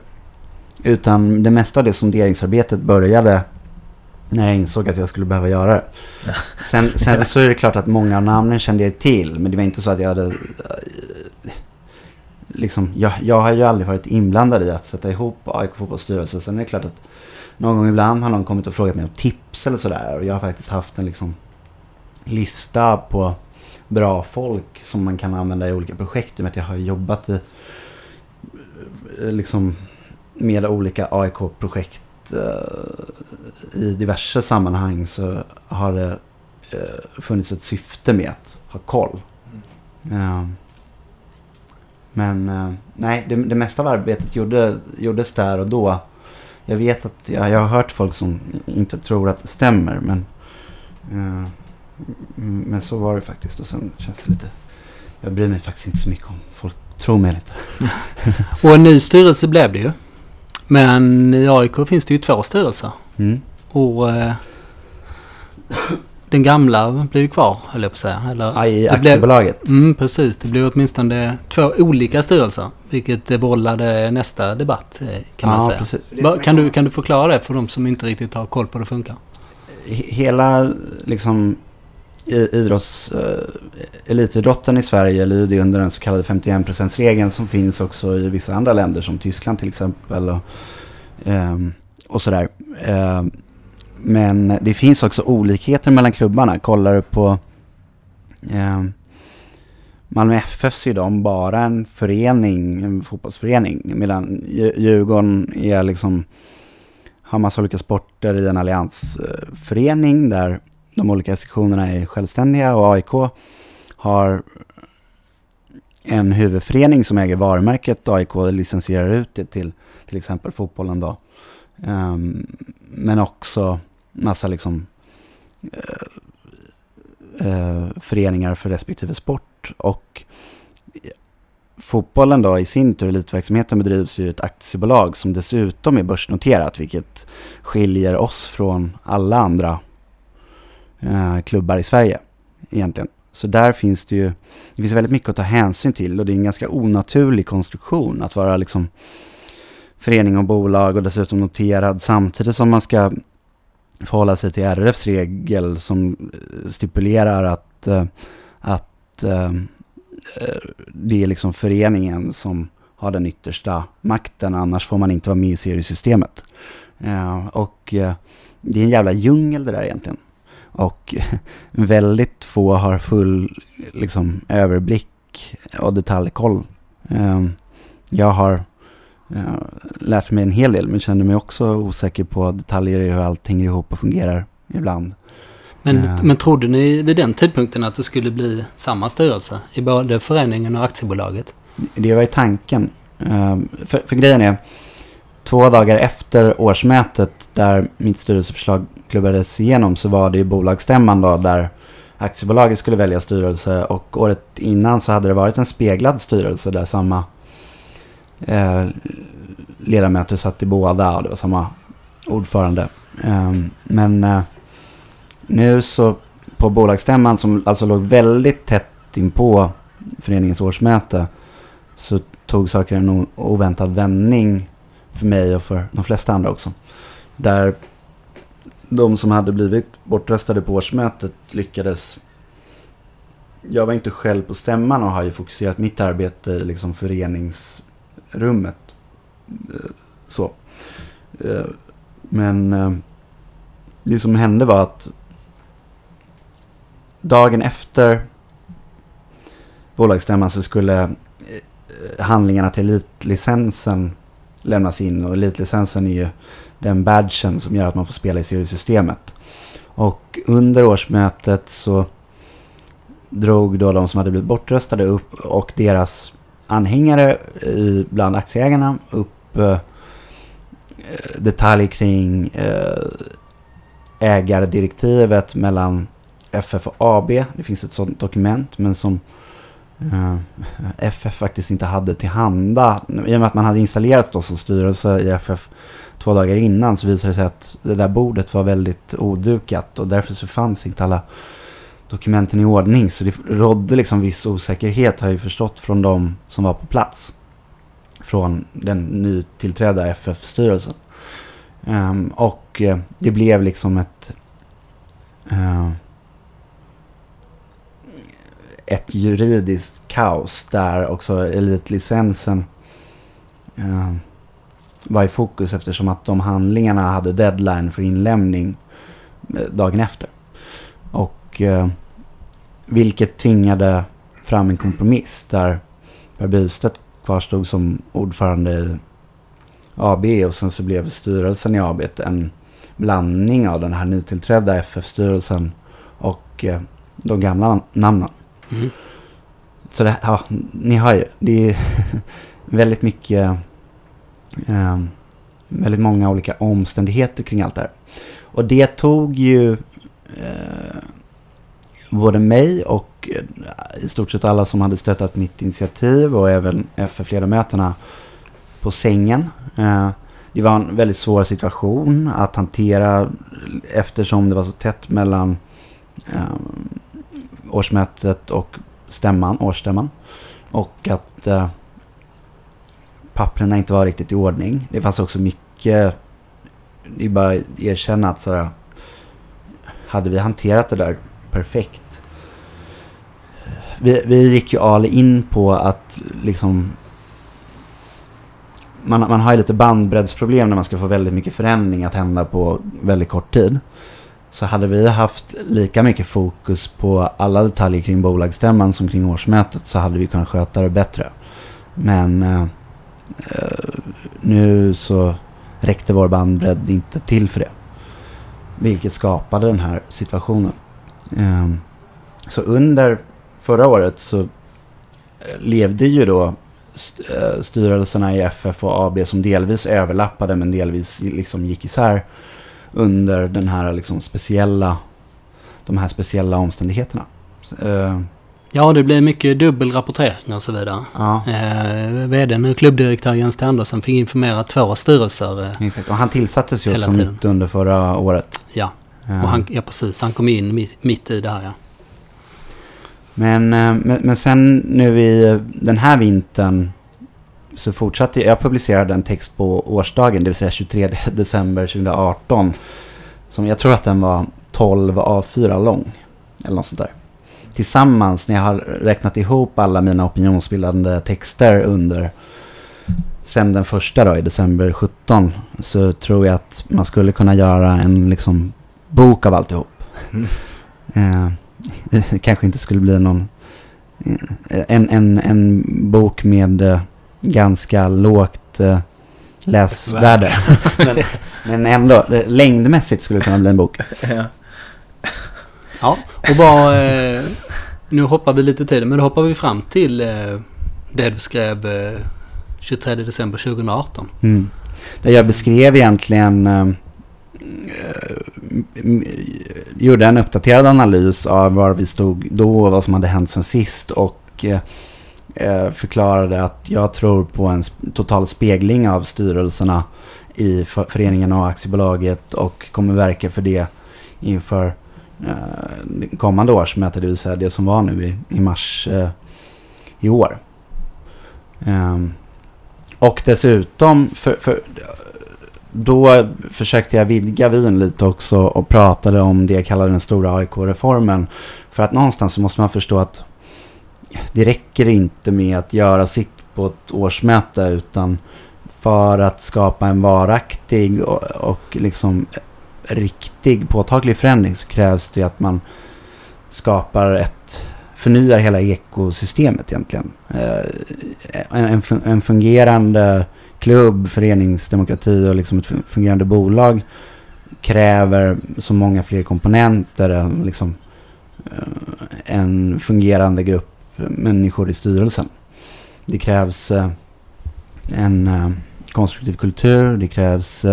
Utan det mesta av det sonderingsarbetet började när jag insåg att jag skulle behöva göra det. <laughs> Sen, sen så är det klart att många av namnen kände jag till. Men det var inte så att jag hade... Liksom, jag, jag har ju aldrig varit inblandad i att sätta ihop AIK fotbollsstyrelse. Sen är det klart att någon gång ibland har någon kommit och frågat mig om tips eller sådär. Och jag har faktiskt haft en liksom lista på bra folk som man kan använda i olika projekt. Med att jag har jobbat i liksom med olika AIK-projekt eh, i diverse sammanhang så har det eh, funnits ett syfte med att ha koll. Mm. Eh, men eh, nej, det, det, mesta av arbetet gjorde, gjordes där och då. Jag vet att jag, jag har hört folk som inte tror att det stämmer. Men, eh, men så var det faktiskt. Och sen känns det lite... Jag bryr mig faktiskt inte så mycket om folk tror mig lite. <laughs> och en ny styrelse blev det ju. Men i AIK finns det ju två styrelser. Mm. Och eh, den gamla blir ju kvar, höll jag på att säga. Eller, ja, I aktiebolaget? Blev, mm, precis. Det blev åtminstone två olika styrelser. Vilket vållade nästa debatt, eh, kan man säga. Precis. Kan du, kan du förklara det för de som inte riktigt har koll på hur det funkar? Hela liksom idrotts, uh, elitidrotten i Sverige lyder under den så kallade 51%-regeln som finns också i vissa andra länder som Tyskland till exempel. Och, um, och sådär. Men det finns också olikheter mellan klubbarna. Kollar du på eh, Malmö FF så är de bara en förening, en fotbollsförening. Medan Djurgården är liksom, har massa olika sporter i en alliansförening där de olika sektionerna är självständiga och AIK har en huvudförening som äger varumärket AIK licensierar ut det till till exempel fotbollen då. Um, men också massa liksom eh, eh, föreningar för respektive sport och fotbollen då i sin tur, elitverksamheten bedrivs ju ett aktiebolag som dessutom är börsnoterat vilket skiljer oss från alla andra eh, klubbar i Sverige egentligen. Så där finns det ju, det finns väldigt mycket att ta hänsyn till och det är en ganska onaturlig konstruktion att vara liksom förening och bolag och dessutom noterad samtidigt som man ska förhålla sig till RFs regel som eh, stipulerar att, eh, att eh, det är liksom föreningen som har den yttersta makten, annars får man inte vara med i seriesystemet. Och det är en jävla djungel det där egentligen. Och <laughs> väldigt få har full liksom, överblick och detaljkoll. Jag har eh, lärt mig en hel del men känner mig också osäker på detaljer i hur allt hänger ihop och fungerar ibland. Men, Ja. men trodde ni vid den tidpunkten att det skulle bli samma styrelse i både föreningen och aktiebolaget? Det var ju tanken. Ehm, För, för grejen är, två dagar efter årsmötet där mitt styrelseförslag klubbades igenom så var det ju bolagsstämman då där aktiebolaget skulle välja styrelse och året innan så hade det varit en speglad styrelse där samma eh, ledamöter satt i båda och det var samma ordförande. Eh, Men eh, nu så på bolagsstämman som alltså låg väldigt tätt inpå föreningens årsmöte så tog saker en oväntad vändning för mig och för de flesta andra också. Där de som hade blivit bortröstade på årsmötet lyckades... Jag var inte själv på stämman och har ju fokuserat mitt arbete i liksom förenings rummet. Eh, så. Eh, men eh, det som hände var att dagen efter bolagsstämman så skulle handlingarna till elitlicensen lämnas in och elitlicensen är ju den badgen som gör att man får spela i seriesystemet. Och under årsmötet så drog då de som hade blivit bortröstade upp och deras anhängare i, bland aktieägarna upp eh, eh, detaljer kring eh, ägardirektivet mellan FF och AB. Det finns ett sådant dokument men som eh, FF faktiskt inte hade tillhanda. I och med att man hade installerats då som styrelse i FF två dagar innan så visade det sig att det där bordet var väldigt odukat och därför så fanns inte alla dokumenten i ordning. Så det rådde liksom viss osäkerhet har jag ju förstått från de som var på plats. Från den nytillträdda FF-styrelsen. Um, ehm, och uh, det blev liksom ett... Uh, ett juridiskt kaos där också elitlicensen uh, var i fokus eftersom att de handlingarna hade deadline för inlämning eh, dagen efter. Och vilket tvingade fram en kompromiss där Per Bystedt kvarstod som ordförande i AB och sen så blev styrelsen i AB en blandning av den här nytillträdda FF-styrelsen och eh, de gamla namnen. Mm. Så det, ja, ni har ju, det är <laughs> väldigt mycket, eh, väldigt många olika omständigheter kring allt det här. Och det tog ju eh, både mig och eh, i stort sett alla som hade stöttat mitt initiativ och även FF-ledamöterna på sängen. Eh, det var en väldigt svår situation att hantera eftersom det var så tätt mellan eh, årsmötet och stämman, årsstämman. Och att eh, papperna inte var riktigt i ordning. Det fanns också mycket, det är bara att erkänna att sådär, hade vi hanterat det där perfekt. Vi, vi gick ju all in på att liksom man, man har ju lite bandbreddsproblem när man ska få väldigt mycket förändring att hända på väldigt kort tid. Så hade vi haft lika mycket fokus på alla detaljer kring bolagsstämman som kring årsmötet så hade vi kunnat sköta det bättre. Men eh, eh nu så räckte vår bandbredd inte till för det. Vilket skapade den här situationen. Eh, så under förra året så eh, levde ju då eh, styrelserna i FF och AB som delvis överlappade men delvis liksom gick isär under den här liksom speciella, de här speciella omständigheterna. Eh, Ja, det blev mycket dubbelrapportering och så vidare. ja, Eh, VDn och klubbdirektör Jens. Andersson fick informera två styrelser. Eh, exakt. Och han tillsattes ju också mitt under förra året. ja, Eh, och han, ja, precis. Han kom in mitt, mitt i det här, ja. Men, eh, men, men sen nu i den här vintern så fortsatte jag. Jag publicerade en text på årsdagen, det vill säga 23 <laughs> december 2018. Som jag tror att den var 12 A4 lång. Eller något sånt där. Tillsammans, när jag har räknat ihop alla mina opinionsbildande texter under sen den första då i december 17 så tror jag att man skulle kunna göra en liksom bok av alltihop. Mm. Eh, det kanske inte skulle bli någon... En, en, en bok med eh, ganska lågt eh, läsvärde. <laughs> men, men ändå, längdmässigt skulle det kunna bli en bok. Ja. Ja, och bara... Eh, nu hoppar vi lite till men då hoppar vi fram till det du skrev eh, 23 december 2018. Mm. Där jag beskrev egentligen... Eh, gjorde en uppdaterad analys av var vi stod då och vad som hade hänt sen sist. Och eh, eh förklarade att jag tror på en total spegling av styrelserna i föreningen och aktiebolaget och kommer verka för det inför eh, kommande årsmöte, det vill säga det som var nu i, i mars eh, i år. Ehm, och dessutom, för, för, då försökte jag vidga vyn lite också och pratade om det jag kallar den stora AIK-reformen. För att någonstans så måste man förstå att det räcker inte med att göra sitt på ett årsmöte utan för att skapa en varaktig och, och liksom riktig påtaglig förändring så krävs det att man skapar ett förnyar hela ekosystemet egentligen. Eh, en, en fungerande klubb, föreningsdemokrati och liksom ett fungerande bolag kräver så många fler komponenter än liksom eh, en fungerande grupp människor i styrelsen. Det krävs eh, en eh, konstruktiv kultur, det krävs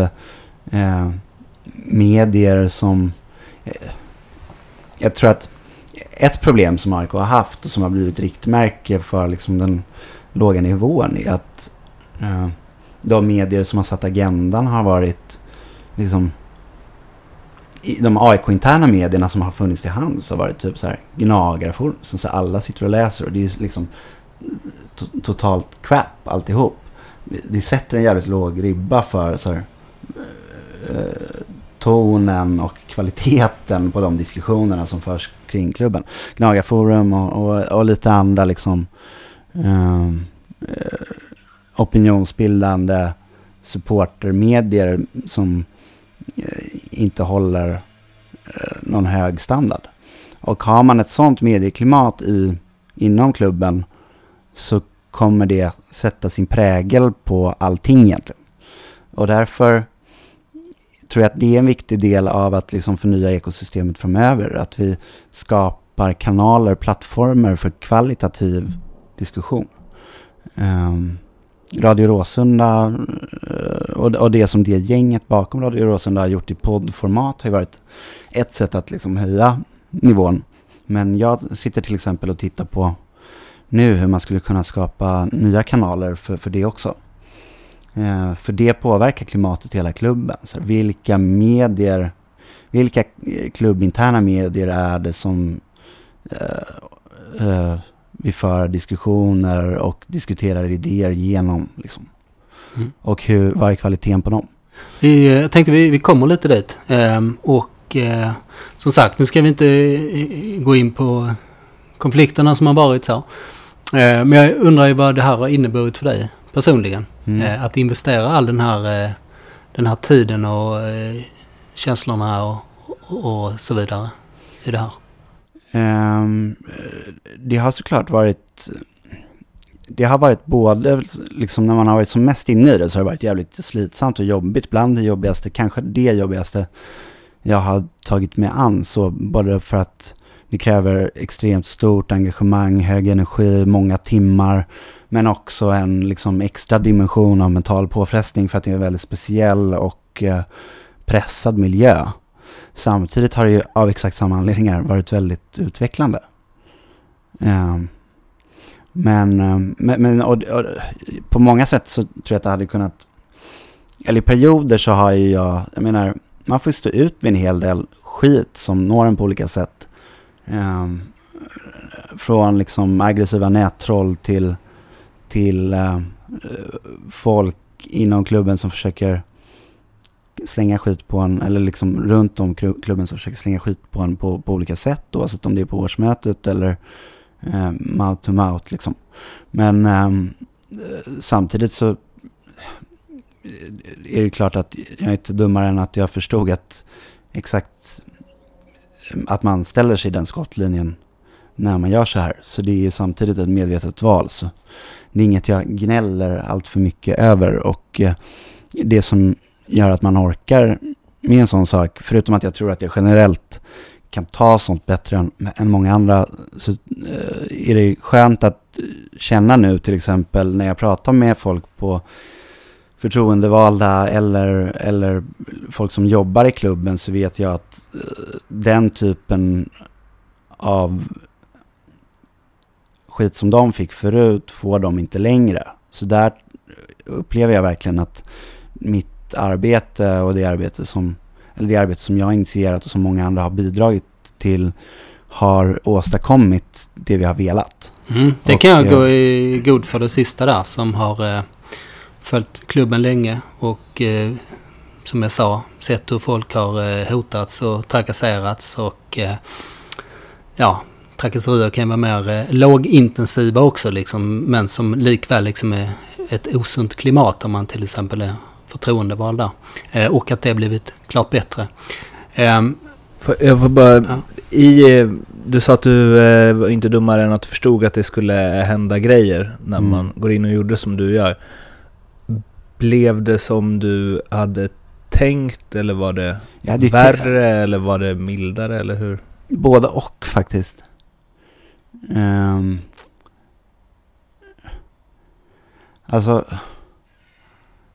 medier som... Jag tror att ett problem som AIK har haft och som har blivit riktmärke för liksom den låga nivån är att eh, de medier som har satt agendan har varit liksom de AIK-interna medierna som har funnits till hands har varit typ så här gnagarforum som så alla sitter och läser och det är liksom to- totalt crap alltihop. Det sätter en jävligt låg ribba för så här, eh, tonen och kvaliteten på de diskussionerna som förs kring klubben. Gnagarforum och, och, och lite andra liksom ehm, eh, opinionsbildande supportermedier som eh, inte håller eh, någon hög standard. Och har man ett sånt medieklimat i, inom klubben så kommer det sätta sin prägel på allting egentligen. Och därför tror jag att det är en viktig del av att liksom förnya ekosystemet framöver. Att vi skapar kanaler, plattformar för kvalitativ diskussion. Um, Radio Råsunda eh, och, det som det gänget bakom Radio Råsunda har gjort i poddformat har ju varit ett sätt att liksom höja nivån. Men jag sitter till exempel och tittar på nu hur man skulle kunna skapa nya kanaler för, för det också. Eh, för det påverkar klimatet i hela klubben. Så vilka medier, vilka eh, klubbinterna medier är det som vi för diskussioner och diskuterar idéer genom? Liksom. Mm. Och hur, vad är kvaliteten på dem? Vi, eh, jag tänkte vi, vi kommer lite dit. Ehm, och eh, som sagt, nu ska vi inte eh, gå in på konflikterna som har varit så. Eh, men jag undrar ju vad det här har inneburit för dig personligen. Mm. Eh, att investera all den här, eh, den här tiden och känslorna och, och så vidare i det här. Ehm, det har såklart varit... Det har varit både, liksom när man har varit som mest inne i det så har det varit jävligt slitsamt och jobbigt. Bland det jobbigaste, kanske det jobbigaste jag har tagit mig an. Så både för att det kräver extremt stort engagemang, hög energi, många timmar. Men också en liksom extra dimension av mental påfrestning för att det är en väldigt speciell och eh, pressad miljö. Samtidigt har det ju av exakt samma anledningar varit väldigt utvecklande. Ehm, men men, och, och, på många sätt så tror jag att det hade kunnat... Eller i perioder så har ju jag... Jag menar, man får ju stå ut med en hel del skit som når en på olika sätt. Ehm, från liksom aggressiva nättroll till, till eh, folk inom klubben som försöker slänga skit på en, eller liksom runt om klubben som försöker slänga skit på en på, på olika sätt, oavsett alltså om det är på årsmötet eller eh, mouth to mouth liksom. Men eh, samtidigt så eh, är det klart att jag är inte dummare än att jag förstod att exakt eh, att man ställer sig i den skottlinjen när man gör så här. Så det är ju samtidigt ett medvetet val. Så det är inget jag gnäller allt för mycket över. Och eh, det som gör att man orkar med en sån sak, förutom att jag tror att jag generellt kan ta sånt bättre än, än många andra, så eh, är det skönt att känna nu till exempel när jag pratar med folk på förtroendevalda eller, eller folk som jobbar i klubben så vet jag att eh, den typen av skit som de fick förut får de inte längre. Så där upplever jag verkligen att mitt arbete och det arbete som, eller det arbete som jag har initierat och som många andra har bidragit till har åstadkommit det vi har velat. Mm, det kan jag gå i god för det sista där som har eh, följt klubben länge och eh, som jag sa sett hur folk har eh, hotats och trakasserats och eh, ja, trakasserier kan vara mer eh, lågintensiva också liksom, men som likväl liksom är ett osunt klimat om man till exempel är förtroendevald där. Eh, och att det har blivit klart bättre. Eh, för, jag får bara, ja. i, eh, du sa att du eh, var inte dummare än att du förstod att det skulle hända grejer när mm. man går in och gjorde som du gör. Blev det som du hade tänkt eller var det värre eller var det mildare eller hur? Både och faktiskt. Um, alltså,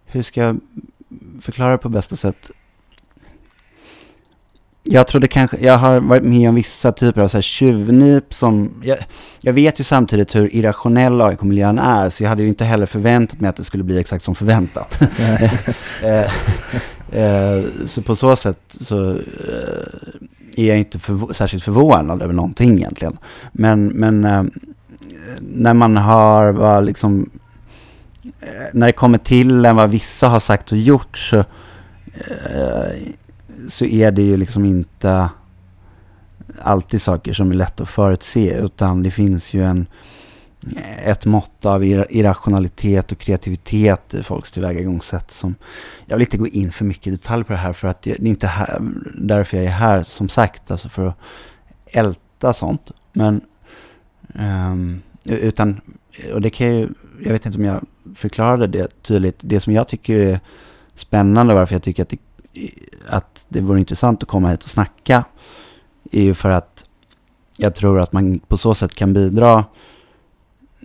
hur ska jag förklara det på bästa sätt? Jag trodde kanske, jag har varit med om vissa typer av så här tjuvnyp som, jag, jag vet ju samtidigt hur irrationell AIK-miljön är, så jag hade ju inte heller förväntat mig att det skulle bli exakt som förväntat. <laughs> Eh, eh, så på så sätt så eh, är jag inte förv särskilt förvånad över någonting egentligen. Men, men när man har vad liksom, Eh, när det kommer till än vad vissa har sagt och gjort så, eh, så är det ju liksom inte alltid saker som är lätt att förutse utan det finns ju en ett mått av irrationalitet och kreativitet i folks tillvägagångssätt som... Jag vill inte gå in för mycket i detalj på det här för att det är inte här, därför jag är här som sagt, alltså för att älta sånt. Men... Um, utan, och det kan ju, jag vet inte om jag förklarade det tydligt. Det som jag tycker är spännande, varför jag tycker att det, att det vore intressant att komma hit och snacka, är ju för att jag tror att man på så sätt kan bidra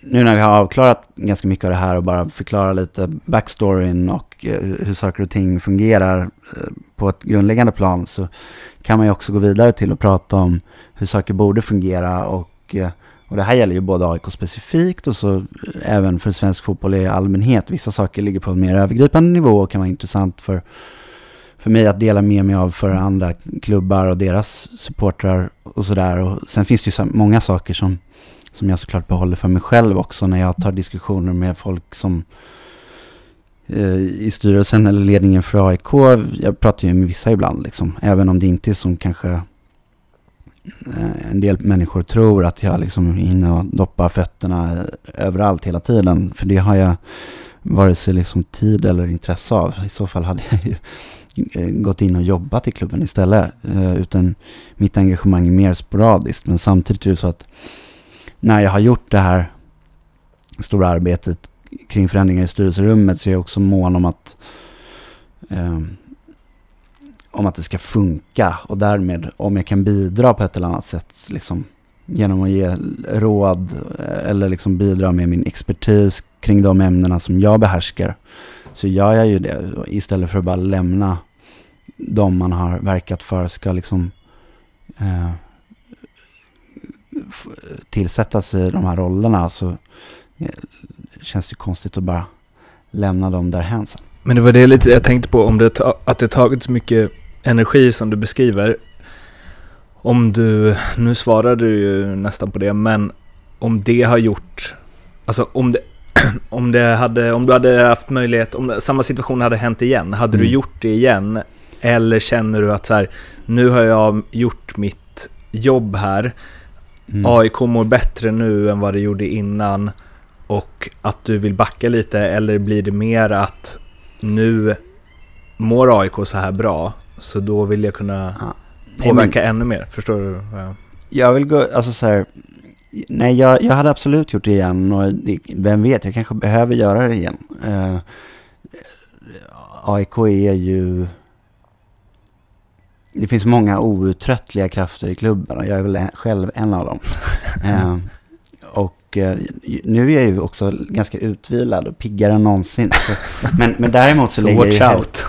nu när vi har avklarat ganska mycket av det här och bara förklara lite backstoryn och eh, hur saker och ting fungerar eh, på ett grundläggande plan så kan man ju också gå vidare till att prata om hur saker borde fungera och, eh, och det här gäller ju både AIK specifikt och så även för svensk fotboll i allmänhet. Vissa saker ligger på en mer övergripande nivå och kan vara intressant för, för mig att dela med mig av för andra klubbar och deras supportrar och sådär. Och sen finns det ju så många saker som som jag såklart behåller för mig själv också när jag tar diskussioner med folk som eh, i styrelsen eller ledningen för AIK. Jag pratar ju med vissa ibland, liksom, även om det inte är som kanske Eh, en del människor tror att jag liksom hinner och doppar fötterna överallt hela tiden. För det har jag vare sig liksom tid eller intresse av. I så fall hade jag ju eh, gått in och jobbat i klubben istället. Eh, utan mitt engagemang är mer sporadiskt. Men samtidigt är det så att när jag har gjort det här stora arbetet kring förändringar i styrelserummet så är jag också mån om att eh, om att det ska funka och därmed om jag kan bidra på ett eller annat sätt liksom, genom att ge råd eh, eller liksom bidra med min expertis kring de ämnena som jag behärskar så gör jag ju det istället för att bara lämna de man har verkat för ska liksom eh, tillsättas i de här rollerna så eh, känns det konstigt att bara lämna dem därhän sen. Men det var det lite jag tänkte på, om det, att det tagit så mycket energi som du beskriver. Om du, nu svarar du ju nästan på det, men om det har gjort, alltså om det, <clears throat> om det hade, om du hade haft möjlighet, om samma situation hade hänt igen, hade mm. du gjort det igen? Eller känner du att så här, nu har jag gjort mitt jobb här, Mm. AIK mår bättre nu än vad det gjorde innan och att du vill backa lite eller blir det mer att nu mår AIK så här bra så då vill jag kunna påverka nej, men, ännu mer. Förstår du? Ja. Jag vill gå, alltså så här, nej jag, jag hade absolut gjort det igen och vem vet, jag kanske behöver göra det igen. Uh, AIK är ju... Det finns många outtröttliga krafter i klubben och jag är väl själv en av dem. uh, <laughs> och uh, nu är jag ju också ganska utvilad och piggare än någonsin. Så, men, men däremot så, <laughs> så watch <laughs> jag, out.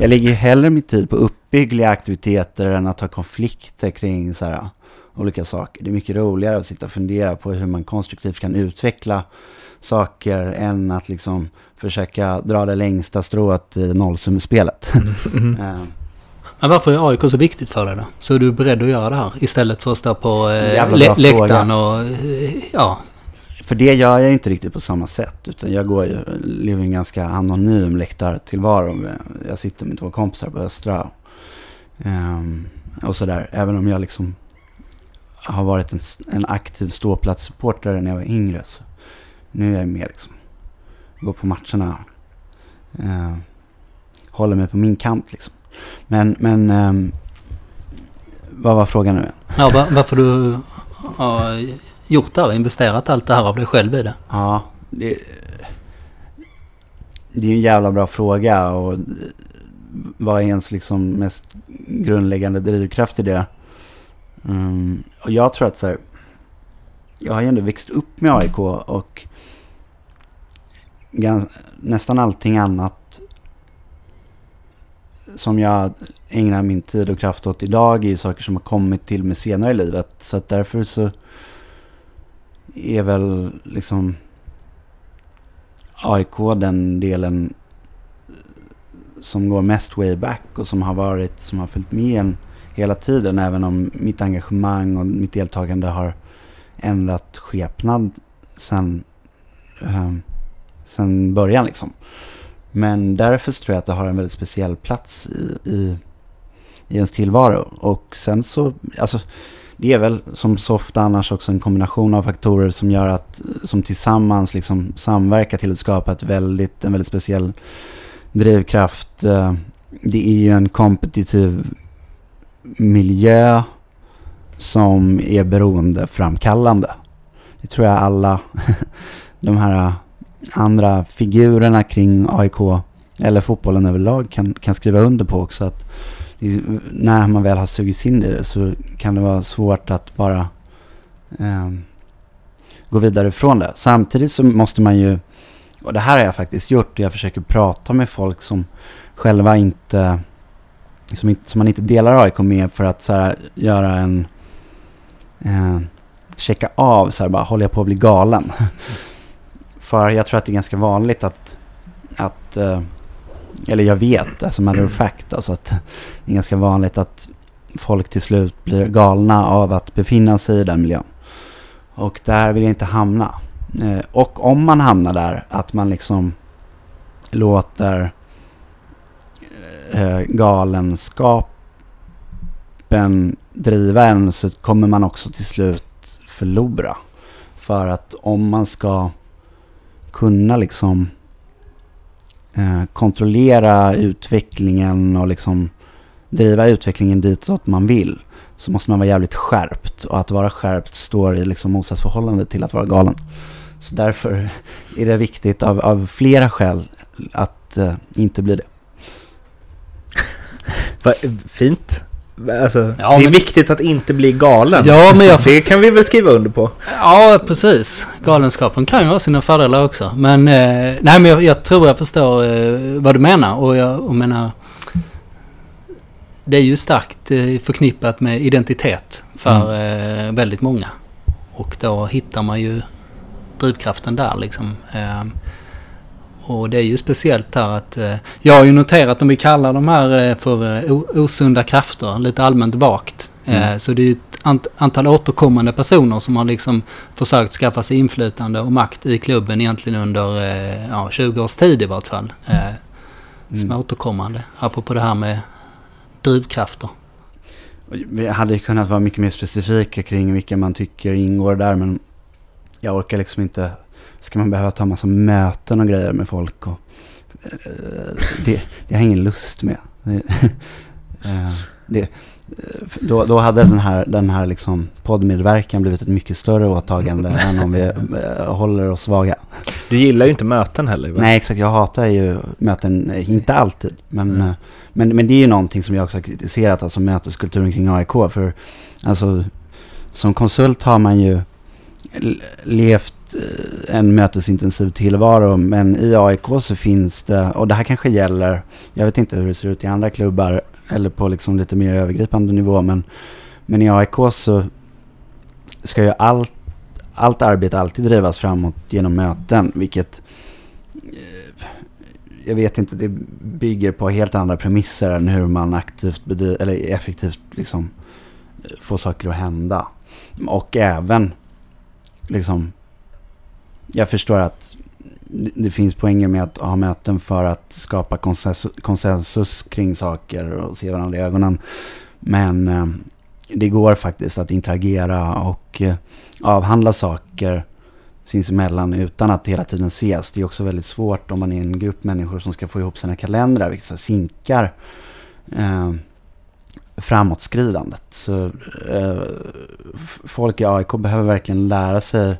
jag lägger hellre min tid på uppbyggliga aktiviteter än att ha konflikter kring så här, olika saker. Det är mycket roligare att sitta och fundera på hur man konstruktivt kan utveckla saker än att liksom försöka dra det längsta strået i nollsummespelet. Mm. <laughs> Men varför är AIK så viktigt för dig då? Så är du beredd att göra det här istället för att stå på eh, lä läktaren och eh, ja. För det gör jag inte riktigt på samma sätt. Utan jag går ju, lever en ganska anonym läktartillvaro. Jag sitter med två kompisar på Östra. Um, och sådär. Även om jag liksom har varit en, en aktiv ståplatssupportare när jag var yngre. Så nu är jag mer liksom, går på matcherna. Eh, håller mig på min kant liksom. Men, men eh, vad var frågan nu? Ja, var, varför du har gjort det här, investerat allt det här av dig själv i det? Ja, det, det är en jävla bra fråga och vad är ens liksom mest grundläggande drivkraft i det? Um, och jag tror att så här, jag har ju ändå växt upp med AIK och nästan allting annat som jag ägnar min tid och kraft åt idag är saker som har kommit till mig senare i livet. Så att därför så är väl liksom AIK den delen som går mest way back och som har varit, som har följt med en hela tiden. Även om mitt engagemang och mitt deltagande har ändrat skepnad sen eh, sen början liksom. Men därför tror jag att det har en väldigt speciell plats i, i, i ens tillvaro. Och sen så, alltså det är väl som så ofta annars också en kombination av faktorer som gör att, som tillsammans liksom samverkar till att skapa ett väldigt, en väldigt speciell drivkraft. Eh, det är ju en kompetitiv miljö som är beroendeframkallande. Det tror jag alla <laughs> de här andra figurerna kring AIK eller fotbollen överlag kan, kan skriva under på också. Att när man väl har sugits in i det så kan det vara svårt att bara eh, gå vidare från det. Samtidigt så måste man ju, och det här har jag faktiskt gjort, jag försöker prata med folk som själva inte, som, inte, som man inte delar AIK med för att så här, göra en, eh, checka av, så här, bara håller jag på att bli galen? <laughs> För jag tror att det är ganska vanligt att, att eh, eller jag vet, alltså matter of fact, alltså att det är ganska vanligt att folk till slut blir galna av att befinna sig i den miljön. Och där vill jag inte hamna. Eh, och om man hamnar där, att man liksom låter eh, galenskapen driva en så kommer man också till slut förlora. För att om man ska kunna liksom eh, kontrollera utvecklingen och liksom driva utvecklingen ditåt man vill så måste man vara jävligt skärpt. Och att vara skärpt står i liksom motsatsförhållande till att vara galen. Så därför <laughs> är det viktigt av, av flera skäl att eh, inte bli det. Fint. Alltså, ja, det är men... viktigt att inte bli galen. Ja, men jag det kan vi väl skriva under på. Ja, precis. Galenskapen kan ju ha sina fördelar också. Men, eh, nej, men jag, jag, tror jag förstår eh, vad du menar. Och jag och menar... Det är ju starkt eh, förknippat med identitet för mm. eh, väldigt många. Och då hittar man ju drivkraften där liksom. Och det är ju speciellt här att eh, jag har ju noterat om vi kallar de här eh, för eh, osunda krafter, lite allmänt vagt. Mm. så det är ju ett ant antal återkommande personer som har liksom försökt skaffa sig inflytande och makt i klubben egentligen under ja, 20 års tid i vart fall. Mm. Som är återkommande, apropå det här med drivkrafter. Vi hade kunnat vara mycket mer specifika kring vilka man tycker ingår där men jag orkar liksom inte ska man behöva ta massa möten och grejer med folk. Och, eh, det, det har jag ingen lust med. Det, <laughs> eh, det, då, då hade den här, den här liksom poddmedverkan blivit ett mycket större åtagande <laughs> än om vi eh, håller oss svaga. Du gillar ju inte möten heller va? Nej, exakt. Jag hatar ju möten, eh, inte alltid. Men, Mm. eh, men, men det är ju någonting som jag också har kritiserat, alltså möteskulturen kring AIK. För alltså, som konsult har man ju levt eh, Eh, en mötesintensiv tillvaro. Men i AIK så finns det, och det här kanske gäller, jag vet inte hur det ser ut i andra klubbar eller på liksom lite mer övergripande nivå. Men, men i AIK så ska ju allt, allt arbete alltid drivas framåt genom möten. Vilket eh, jag vet inte, det bygger på helt andra premisser än hur man aktivt bedriver, eller effektivt liksom eh, får saker att hända. Och även liksom, jag förstår att det finns poänger med att ha möten för att skapa konsensus, konsensus kring saker och se varandra i ögonen. Men eh, det går faktiskt att interagera och eh, avhandla saker sinsemellan utan att hela tiden ses. Det är också väldigt svårt om man är en grupp människor som ska få ihop sina kalendrar, vilket så sinkar eh, framåtskridandet. Så eh, folk i AIK behöver verkligen lära sig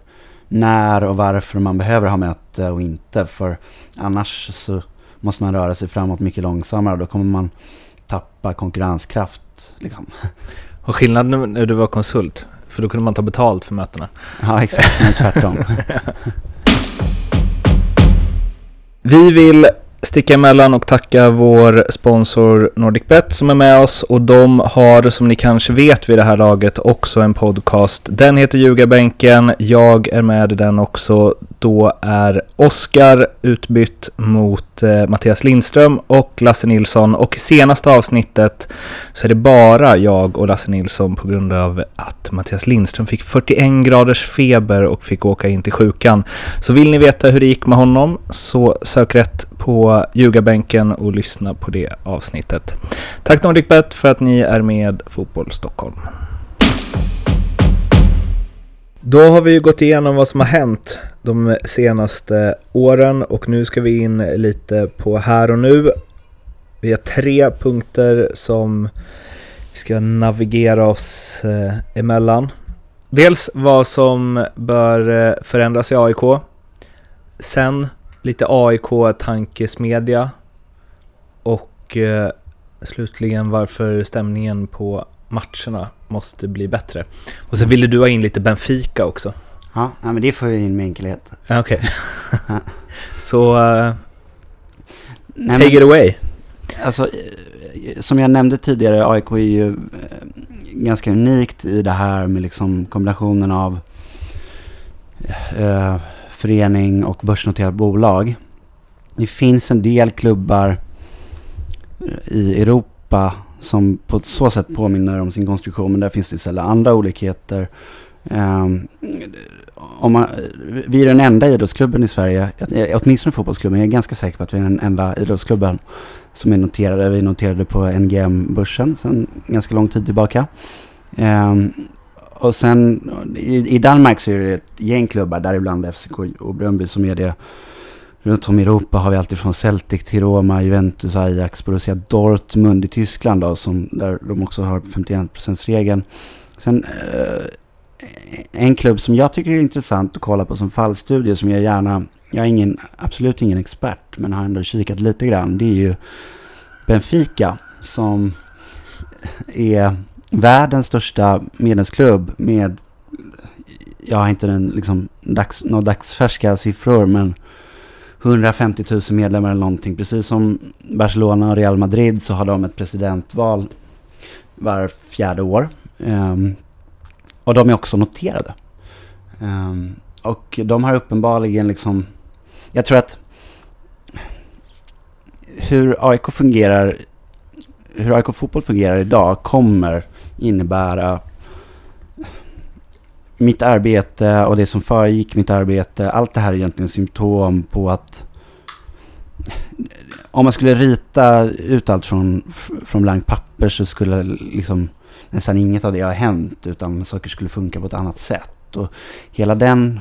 när och varför man behöver ha möte och inte. För annars så måste man röra sig framåt mycket långsammare och då kommer man tappa konkurrenskraft. Liksom. <laughs> Och skillnaden när du var konsult, för då kunde man ta betalt för mötena. Ja, exakt. Men tvärtom. <laughs> <laughs> Vi vill sticka emellan och tacka vår sponsor NordicBet som är med oss och de har som ni kanske vet vid det här laget också en podcast. Den heter Ljugarbänken, jag är med i den också. Då är Oskar utbytt mot eh, Mattias Lindström och Lasse Nilsson och i senaste avsnittet så är det bara jag och Lasse Nilsson på grund av att Mattias Lindström fick 41 graders feber och fick åka in till sjukan. Så vill ni veta hur det gick med honom så sök rätt på ljugarbänken och lyssna på det avsnittet. Tack NordicBet för att ni är med Fotboll Stockholm. Då har vi ju gått igenom vad som har hänt de senaste åren och nu ska vi in lite på här och nu. Vi har tre punkter som vi ska navigera oss eh, emellan. Dels vad som bör eh, förändras i AIK. Sen lite AIK-tankesmedja. Och eh, slutligen varför stämningen på matcherna måste bli bättre. Och så ville du ha in lite Benfica också. Ja, men det får jag in med enkelhet. Ja, Okej. <laughs> så eh, Nej, take men- it away. Alltså, eh, som jag nämnde tidigare, AIK är ju eh, ganska unikt i det här med liksom kombinationen av eh, förening och börsnoterat bolag. Det finns en del klubbar eh, i Europa som på så sätt påminner om sin konstruktion, men där finns det istället andra olikheter. Um, om man, vi är den enda idrottsklubben i Sverige, åtminstone fotbollsklubben, jag är ganska säker på att vi är den enda idrottsklubben som är noterade. Vi är noterade på NGM-börsen sedan ganska lång tid tillbaka. Um, och sen i, i Danmark så är det ett gäng klubbar, däribland FCK och Bröndby som är det. Runt om i Europa har vi alltid från Celtic till Roma, Juventus, Ajax, Borussia Dortmund i Tyskland då, som, där de också har 51%-regeln. Sen eh, en klubb som jag tycker är intressant att kolla på som fallstudie som jag gärna, jag är ingen, absolut ingen expert men har ändå kikat lite grann. Det är ju Benfica som är världens största medlemsklubb med, jag har inte den liksom dags, några dagsfärska siffror men 150 000 medlemmar eller någonting. Precis som Barcelona och Real Madrid så har de ett presidentval var fjärde år. Um, och de är också noterade. Um, och de har uppenbarligen liksom... Jag tror att hur AIK fungerar, hur AIK fotboll fungerar idag kommer innebära mitt arbete och det som föregick mitt arbete. Allt det här är egentligen symptom på att om man skulle rita ut allt från, från blankt papper så skulle liksom nästan inget av det ha hänt utan saker skulle funka på ett annat sätt. Och hela den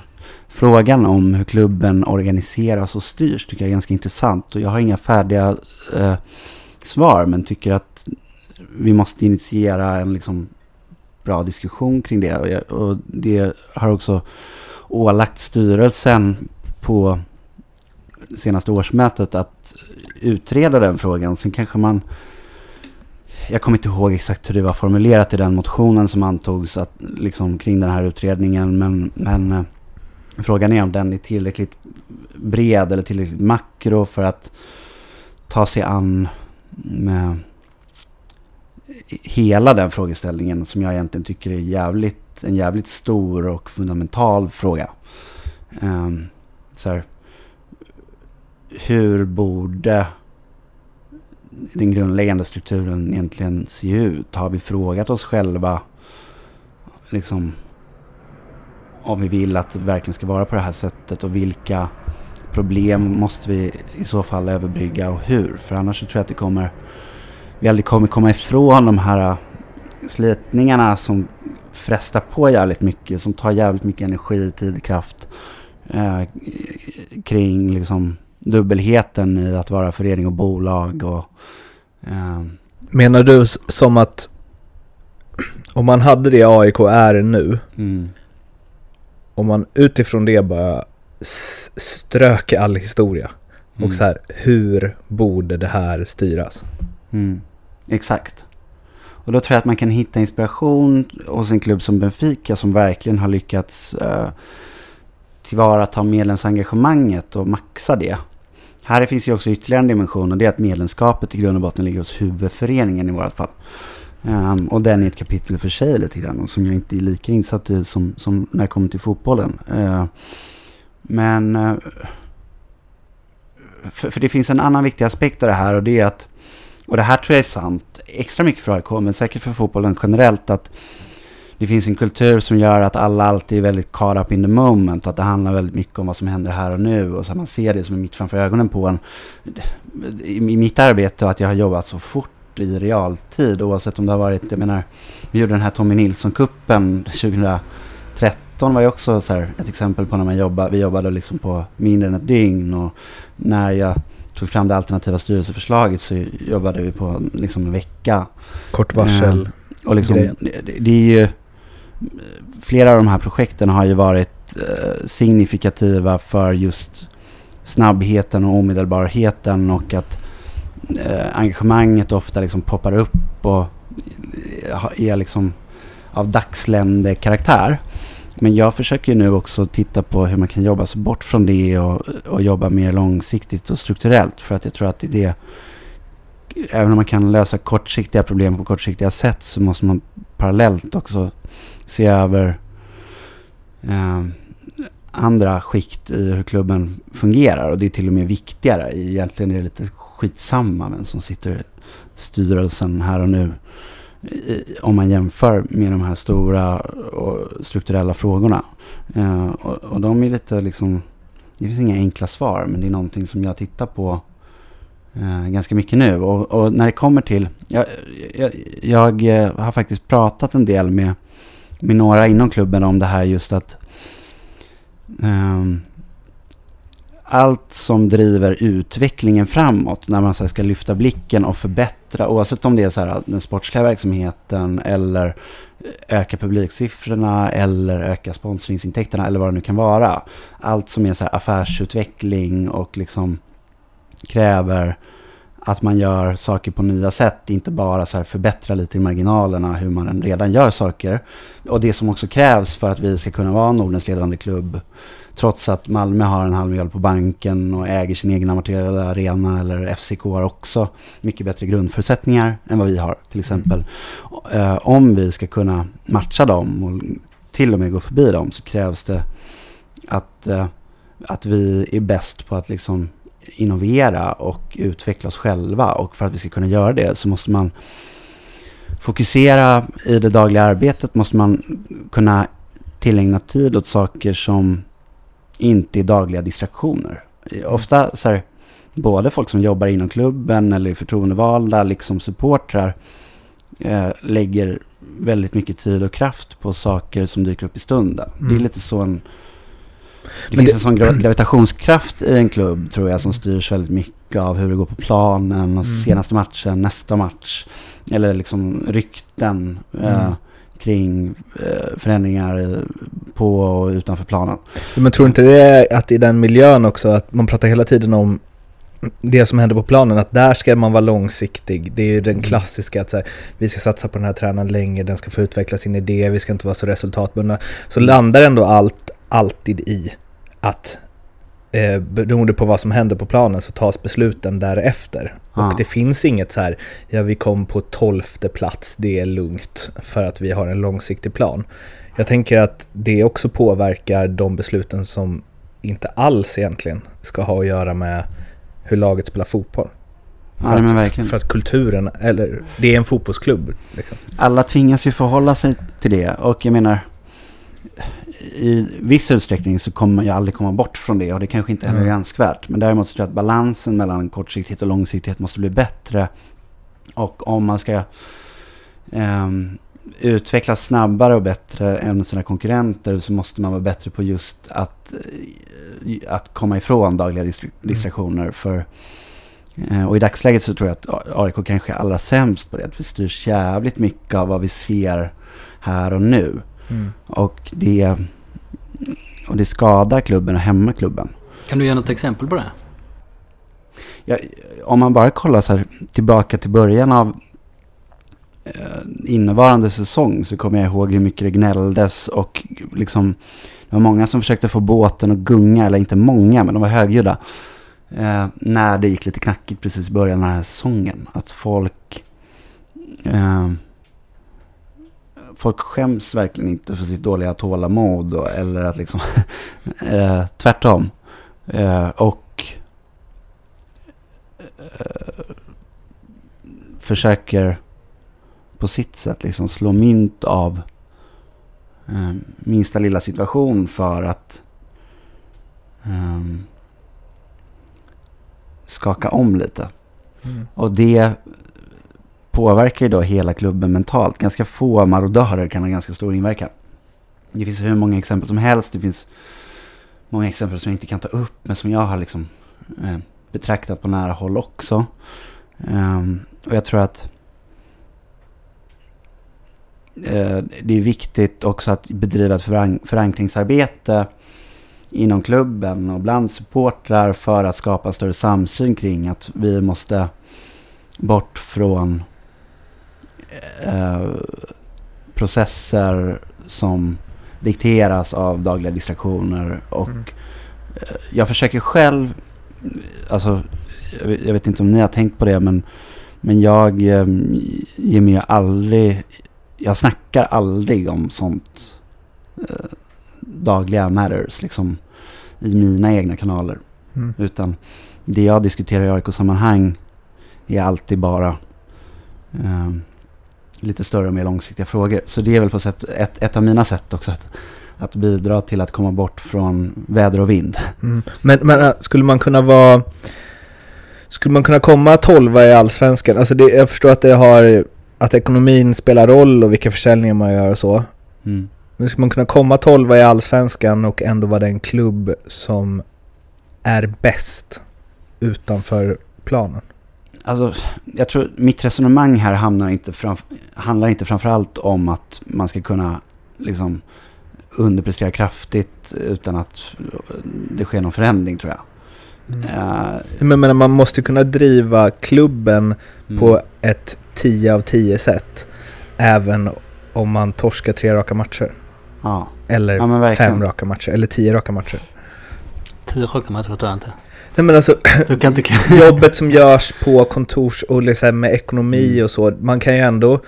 frågan om hur klubben organiseras och styrs tycker jag är ganska intressant och jag har inga färdiga eh, svar men tycker att vi måste initiera en liksom bra diskussion kring det. Och, jag, och det har också ålagt styrelsen på senaste årsmötet att utreda den frågan. Sen kanske man... Jag kommer inte ihåg exakt hur det var formulerat i den motionen som antogs att, liksom, kring den här utredningen. Men, men eh, frågan är om den är tillräckligt bred eller tillräckligt makro för att ta sig an med hela den frågeställningen som jag egentligen tycker är jävligt, en jävligt stor och fundamental fråga. Um, så här, hur borde den grundläggande strukturen egentligen se ut? Har vi frågat oss själva liksom, om vi vill att det verkligen ska vara på det här sättet och vilka problem måste vi i så fall överbrygga och hur? För annars så tror jag att det kommer, vi aldrig kommer komma ifrån de här slitningarna som frestar på jävligt mycket, som tar jävligt mycket energi, tid, kraft eh, kring liksom dubbelheten i att vara förening och bolag. Och, eh. Menar du som att om man hade det AIK är nu, mm. om man utifrån det bara strök all historia mm. och så här, hur borde det här styras? Mm. Exakt. Och då tror jag att man kan hitta inspiration hos en klubb som Benfica som verkligen har lyckats eh, tillvarata medlemsengagemanget och maxa det. Här finns ju också ytterligare en dimension och det är att medlemskapet i grund och botten ligger hos huvudföreningen i vårt fall. Um, och den är ett kapitel för sig lite grann och som jag inte är lika insatt i som, som när jag kommer till fotbollen. Uh, men uh, för, för, det finns en annan viktig aspekt av det här och det är att, och det här tror jag är sant, extra mycket för AIK men säkert för fotbollen generellt, att det finns en kultur som gör att alla alltid är väldigt caught up in the moment. Att det handlar väldigt mycket om vad som händer här och nu. Och så man ser det som är mitt framför ögonen på en. I mitt arbete och att jag har jobbat så fort i realtid. Oavsett om det har varit, jag menar, vi gjorde den här Tommy Nilsson-kuppen 2013 var ju också så här, ett exempel på när man jobbade, vi jobbade liksom på mindre än ett dygn. Och när jag tog fram det alternativa styrelseförslaget så jobbade vi på liksom en vecka. Kort varsel. Eh, och liksom, det, det, är ju flera av de här projekten har ju varit eh, signifikativa för just snabbheten och omedelbarheten och att eh, engagemanget ofta liksom poppar upp och eh, är liksom av dagslände karaktär. Men jag försöker nu också titta på hur man kan jobba sig bort från det och, och jobba mer långsiktigt och strukturellt. För att jag tror att det är det, även om man kan lösa kortsiktiga problem på kortsiktiga sätt så måste man parallellt också se över eh, andra skikt i hur klubben fungerar. Och det är till och med viktigare. Egentligen är det lite skitsamma vem som sitter i styrelsen här och nu. Om man jämför med de här stora och strukturella frågorna. Eh, och, och de är lite liksom... Det finns inga enkla svar, men det är någonting som jag tittar på eh, ganska mycket nu. Och, och, när det kommer till... Jag, jag, jag, eh, har faktiskt pratat en del med med några inom klubben om det här just att um, allt som driver utvecklingen framåt när man så ska lyfta blicken och förbättra oavsett om det är så här, den sportsliga verksamheten eller öka publiksiffrorna eller öka sponsringsintäkterna eller vad det nu kan vara. Allt som är så här affärsutveckling och liksom kräver att man gör saker på nya sätt, inte bara så här förbättra lite i marginalerna hur man redan gör saker. Och det som också krävs för att vi ska kunna vara Nordens ledande klubb, trots att Malmö har en halv miljard på banken och äger sin egen amorterade arena, eller FCK har också mycket bättre grundförutsättningar än vad vi har, till exempel. Mm. Om vi ska kunna matcha dem och till och med gå förbi dem så krävs det att, eh, att vi är bäst på att liksom innovera och utveckla oss själva. Och för att vi ska kunna göra det så måste man fokusera i det dagliga arbetet. Måste man kunna tillägna tid åt saker som inte är dagliga distraktioner. Ofta så här, både folk som jobbar inom klubben eller förtroendevalda, liksom supportrar, eh, lägger väldigt mycket tid och kraft på saker som dyker upp i stunden. Mm. Det är lite så en Det Men finns det- en sån gra- gravitationskraft i en klubb tror jag som styrs väldigt mycket av hur det går på planen och Mm. senaste matchen, nästa match. Eller liksom rykten eh, Mm. Kring eh, förändringar på och utanför planen. Men tror inte det att i den miljön också, att man pratar hela tiden om det som händer på planen, att där ska man vara långsiktig. Det är den klassiska att så här, vi ska satsa på den här tränaren länge, den ska få utveckla sin idé, vi ska inte vara så resultatbundna. Så landar ändå allt alltid i att eh, beroende på vad som händer på planen så tas besluten därefter. Ja. Och det finns inget så här, ja vi kom på tolfte plats, det är lugnt för att vi har en långsiktig plan. Jag tänker att det också påverkar de besluten som inte alls egentligen ska ha att göra med hur laget spelar fotboll. Ja, För, men att, för att kulturen, eller det är en fotbollsklubb. Liksom. Alla tvingas ju förhålla sig till det och jag menar i viss utsträckning så kommer ju aldrig komma bort från det och det kanske inte heller är Mm. önskvärt. Men däremot så tror jag att balansen mellan kortsiktighet och långsiktighet måste bli bättre. Och om man ska ehm, utvecklas snabbare och bättre än sina konkurrenter så måste man vara bättre på just att, eh, att komma ifrån dagliga distri- distraktioner. För, eh, och i dagsläget så tror jag att AIK kanske är allra sämst på det. Att vi styrs jävligt mycket av vad vi ser här och nu. Och det, och det skadar klubben och hämmar klubben. Kan du ge något exempel på det? Ja, om man bara kollar så här, tillbaka till början av eh, innevarande säsong så kommer jag ihåg hur mycket det gnälldes och liksom det var många som försökte få båten att gunga, eller inte många, men de var högljudda. Eh, när det gick lite knackigt precis i början av den här säsongen. Att folk... Eh, folk skäms verkligen inte för sitt dåliga tålamod och, eller att liksom... <laughs> eh, tvärtom. Eh, och eh, försöker på sitt sätt liksom slå mynt av eh, minsta lilla situation för att eh, skaka om lite. Mm. Och det påverkar ju då hela klubben mentalt. Ganska få marodörer kan ha ganska stor inverkan. Det finns hur många exempel som helst. Det finns många exempel som jag inte kan ta upp, men som jag har liksom eh, betraktat på nära håll också. Ehm, och jag tror att eh, det är viktigt också att bedriva ett förank- förankringsarbete inom klubben och bland supportrar för att skapa större samsyn kring att vi måste bort från eh, processer som dikteras av dagliga distraktioner och Mm. eh, jag försöker själv, alltså jag vet, jag vet inte om ni har tänkt på det men, men jag eh, ger mig aldrig, jag snackar aldrig om sånt eh, dagliga matters liksom i mina egna kanaler. Mm. Utan det jag diskuterar i AIK-sammanhang är alltid bara eh, lite större och mer långsiktiga frågor. Så det är väl på sätt, ett, ett av mina sätt också att, att bidra till att komma bort från väder och vind. Mm. Men, men äh, skulle man kunna vara... Skulle man kunna komma tolva i Allsvenskan? Alltså det, jag förstår att det har... Att ekonomin spelar roll och vilka försäljningar man gör och så. Mm. Men skulle man kunna komma tolva i Allsvenskan och ändå vara den klubb som är bäst utanför planen? Alltså, jag tror mitt resonemang här hamnar inte framf- handlar inte framförallt om att man ska kunna liksom underprestera kraftigt utan att det sker någon förändring tror jag. Eh, Men, men man måste kunna driva klubben mm. på ett 10 av 10 sätt. Även om man torskar tre raka matcher. Ja, Eller Ja, fem raka matcher. Eller tio raka matcher. Tio raka matcher tror jag inte. Nej men alltså, <laughs> jobbet <laughs> som görs på kontors och liksom med ekonomi och så. Man kan ju ändå...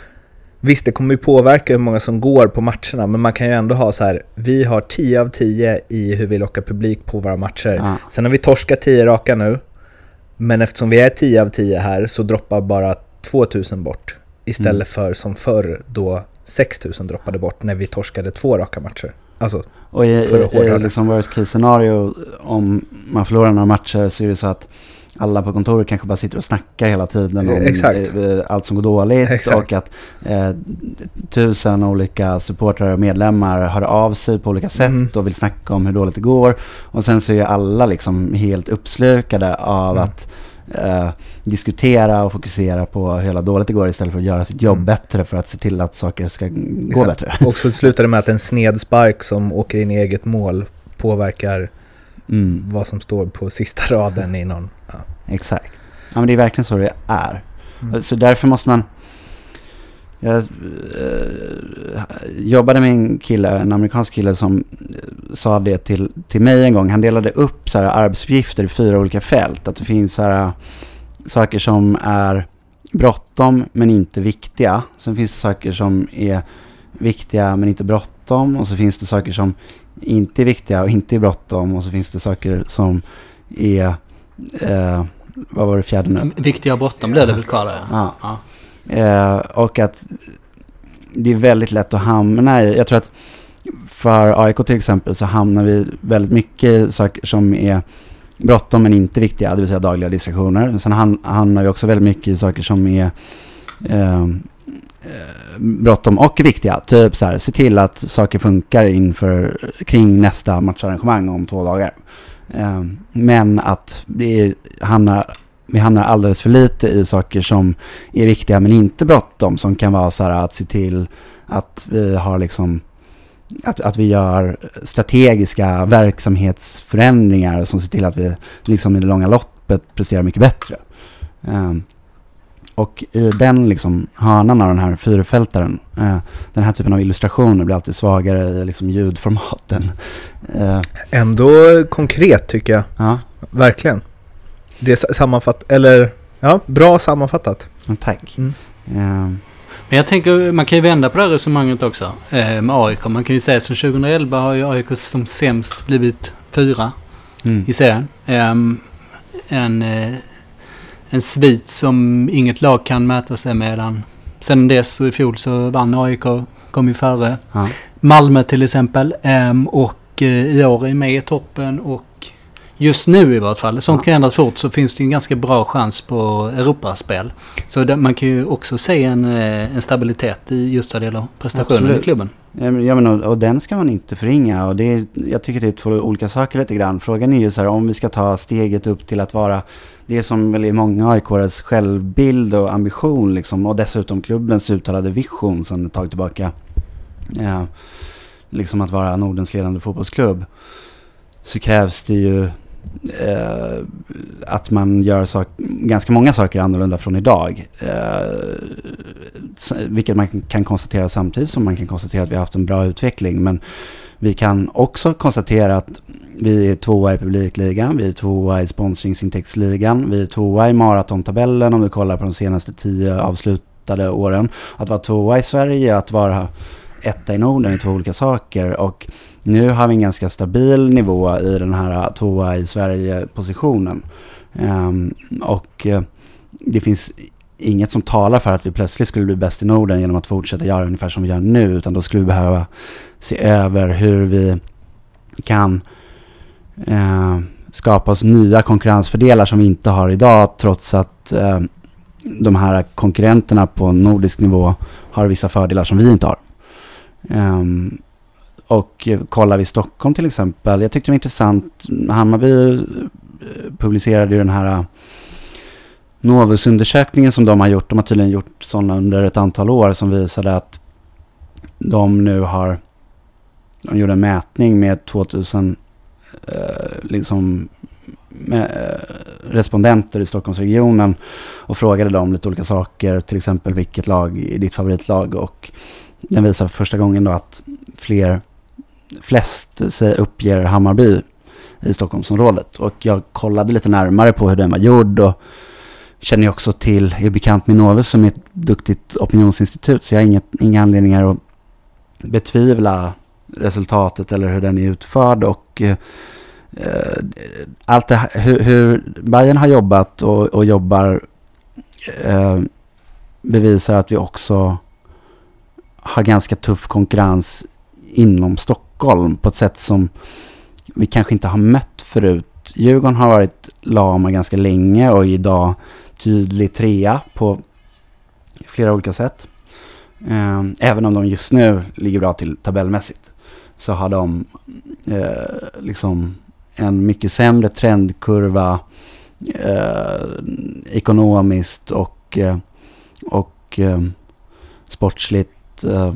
Visst, det kommer ju påverka hur många som går på matcherna, men man kan ju ändå ha så här, vi har 10 av 10 i hur vi lockar publik på våra matcher. ja. Sen har vi torskat 10 raka nu, men eftersom vi är 10 av 10 här så droppar bara 2000 bort. Istället Mm. för som förr då 6000 droppade bort när vi torskade två raka matcher. Alltså, Och i, i, liksom worst case scenario, om man förlorar några matcher så är det så att alla på kontoret kanske bara sitter och snackar hela tiden om Exakt. eh, allt som går dåligt. Exakt. Och att eh, tusen olika supportrar och medlemmar hör av sig på olika sätt Mm. och vill snacka om hur dåligt det går. Och sen så är alla liksom helt uppslukade av Mm. att eh, diskutera och fokusera på hur dåligt det går istället för att göra sitt jobb Mm. bättre för att se till att saker ska gå Exakt. bättre. Och så slutar det med att en snedspark som åker in i eget mål påverkar Mm. vad som står på sista raden i någon... Ja. Exakt. Ja, men det är verkligen så det är. Mm. Så därför måste man... Jag eh, jobbade med en kille, en amerikansk kille som eh, sa det till, till mig en gång. Han delade upp så här, arbetsuppgifter i fyra olika fält. Att det finns så här, saker som är bråttom men inte viktiga. Sen finns det saker som är viktiga men inte bråttom. Och så finns det saker som inte är viktiga och inte är bråttom. Och så finns det saker som är... Eh, vad var det fjärde nu? Viktiga bråttom blir det väl kvar där. Ja. Ja. Eh, och att det är väldigt lätt att hamna i, jag tror att för AIK till exempel så hamnar vi väldigt mycket i saker som är bråttom men inte viktiga, det vill säga dagliga distraktioner. Sen ham- hamnar vi också väldigt mycket i saker som är eh, eh, bråttom och viktiga. Typ så här, se till att saker funkar inför, kring nästa matcharrangemang om två dagar. Eh, men att det hamnar, vi hamnar alldeles för lite i saker som är viktiga men inte bråttom. Som kan vara så här att se till att vi har liksom att, att vi gör strategiska verksamhetsförändringar som ser till att vi liksom i det långa loppet presterar mycket bättre. Um, och i den liksom hörnan av den här fyrfältaren, uh, den här typen av illustrationer blir alltid svagare i liksom ljudformaten. Uh, Ändå konkret tycker jag. ja, Verkligen. Det är sa- sammanfatt... Eller... Ja, bra sammanfattat. tack. Mm. Um, Men jag tänker, man kan ju vända på det här resonemanget också eh, med AIK. Man kan ju säga som 2011 har ju AIK som sämst blivit fyra mm. i serien. Ehm, en, eh, en svit som inget lag kan mäta sig med. Sen dess och i fjol så vann AIK, kom ju före Ja. Malmö till exempel. Ehm, och eh, i år är med i toppen och just nu i vart fall, sånt Ja. kan ändras fort, så finns det ju en ganska bra chans på Europaspel. Så där, man kan ju också se en, eh, en stabilitet i just vad det gäller prestationen Absolut. i klubben. Ja, men, ja, men, och, och den ska man inte förringa. Och det är, jag tycker det är två olika saker lite grann. Frågan är ju så här om vi ska ta steget upp till att vara det som väl är många AIKs självbild och ambition liksom. Och dessutom klubbens uttalade vision sedan ett tag tillbaka. Ja, liksom att vara Nordens ledande fotbollsklubb. Så krävs det ju eh, att man gör sak, ganska många saker annorlunda från idag. Eh, vilket man kan konstatera samtidigt som man kan konstatera att vi har haft en bra utveckling. Men vi kan också konstatera att vi är tvåa i publikligan, vi är tvåa i sponsringsintäktsligan, vi är tvåa i maratontabellen om du kollar på de senaste tio avslutade åren. Att vara tvåa i Sverige, att vara etta i Norden är två olika saker. Och nu har vi en ganska stabil nivå i den här tvåa i Sverige-positionen. Um, och eh, det finns inget som talar för att vi plötsligt skulle bli bäst i Norden genom att fortsätta göra ungefär som vi gör nu. Utan då skulle vi behöva se över hur vi kan eh, skapa oss nya konkurrensfördelar som vi inte har idag. Trots att eh, de här konkurrenterna på nordisk nivå har vissa fördelar som vi inte har. Um, och kollar vi Stockholm till exempel. Jag tyckte det var intressant. Hammarby eh, publicerade ju den här Novusundersökningen Novus-undersökningen som de har gjort. De har tydligen gjort sådana under ett antal år som visade att de nu har de gjorde en mätning med 2000 eh, liksom, med, eh, respondenter i Stockholmsregionen och frågade dem lite olika saker, till exempel vilket lag är ditt favoritlag och den visar för första gången då att fler, flest sig uppger Hammarby i Stockholmsområdet. Och jag kollade lite närmare på hur den var gjord och känner också till, är bekant med Novus som är ett duktigt opinionsinstitut så jag har inget, inga anledningar att betvivla resultatet eller hur den är utförd. Och eh, eh, allt det här, hur, hur Bayern har jobbat och, och jobbar eh, bevisar att vi också har ganska tuff konkurrens inom Stockholm på ett sätt som vi kanske inte har mött förut Djurgården har varit lama ganska länge och idag tydlig trea på flera olika sätt. Ehm, även om de just nu ligger bra till tabellmässigt så har de eh, liksom en mycket sämre trendkurva eh, ekonomiskt och, eh, och eh, sportsligt eh,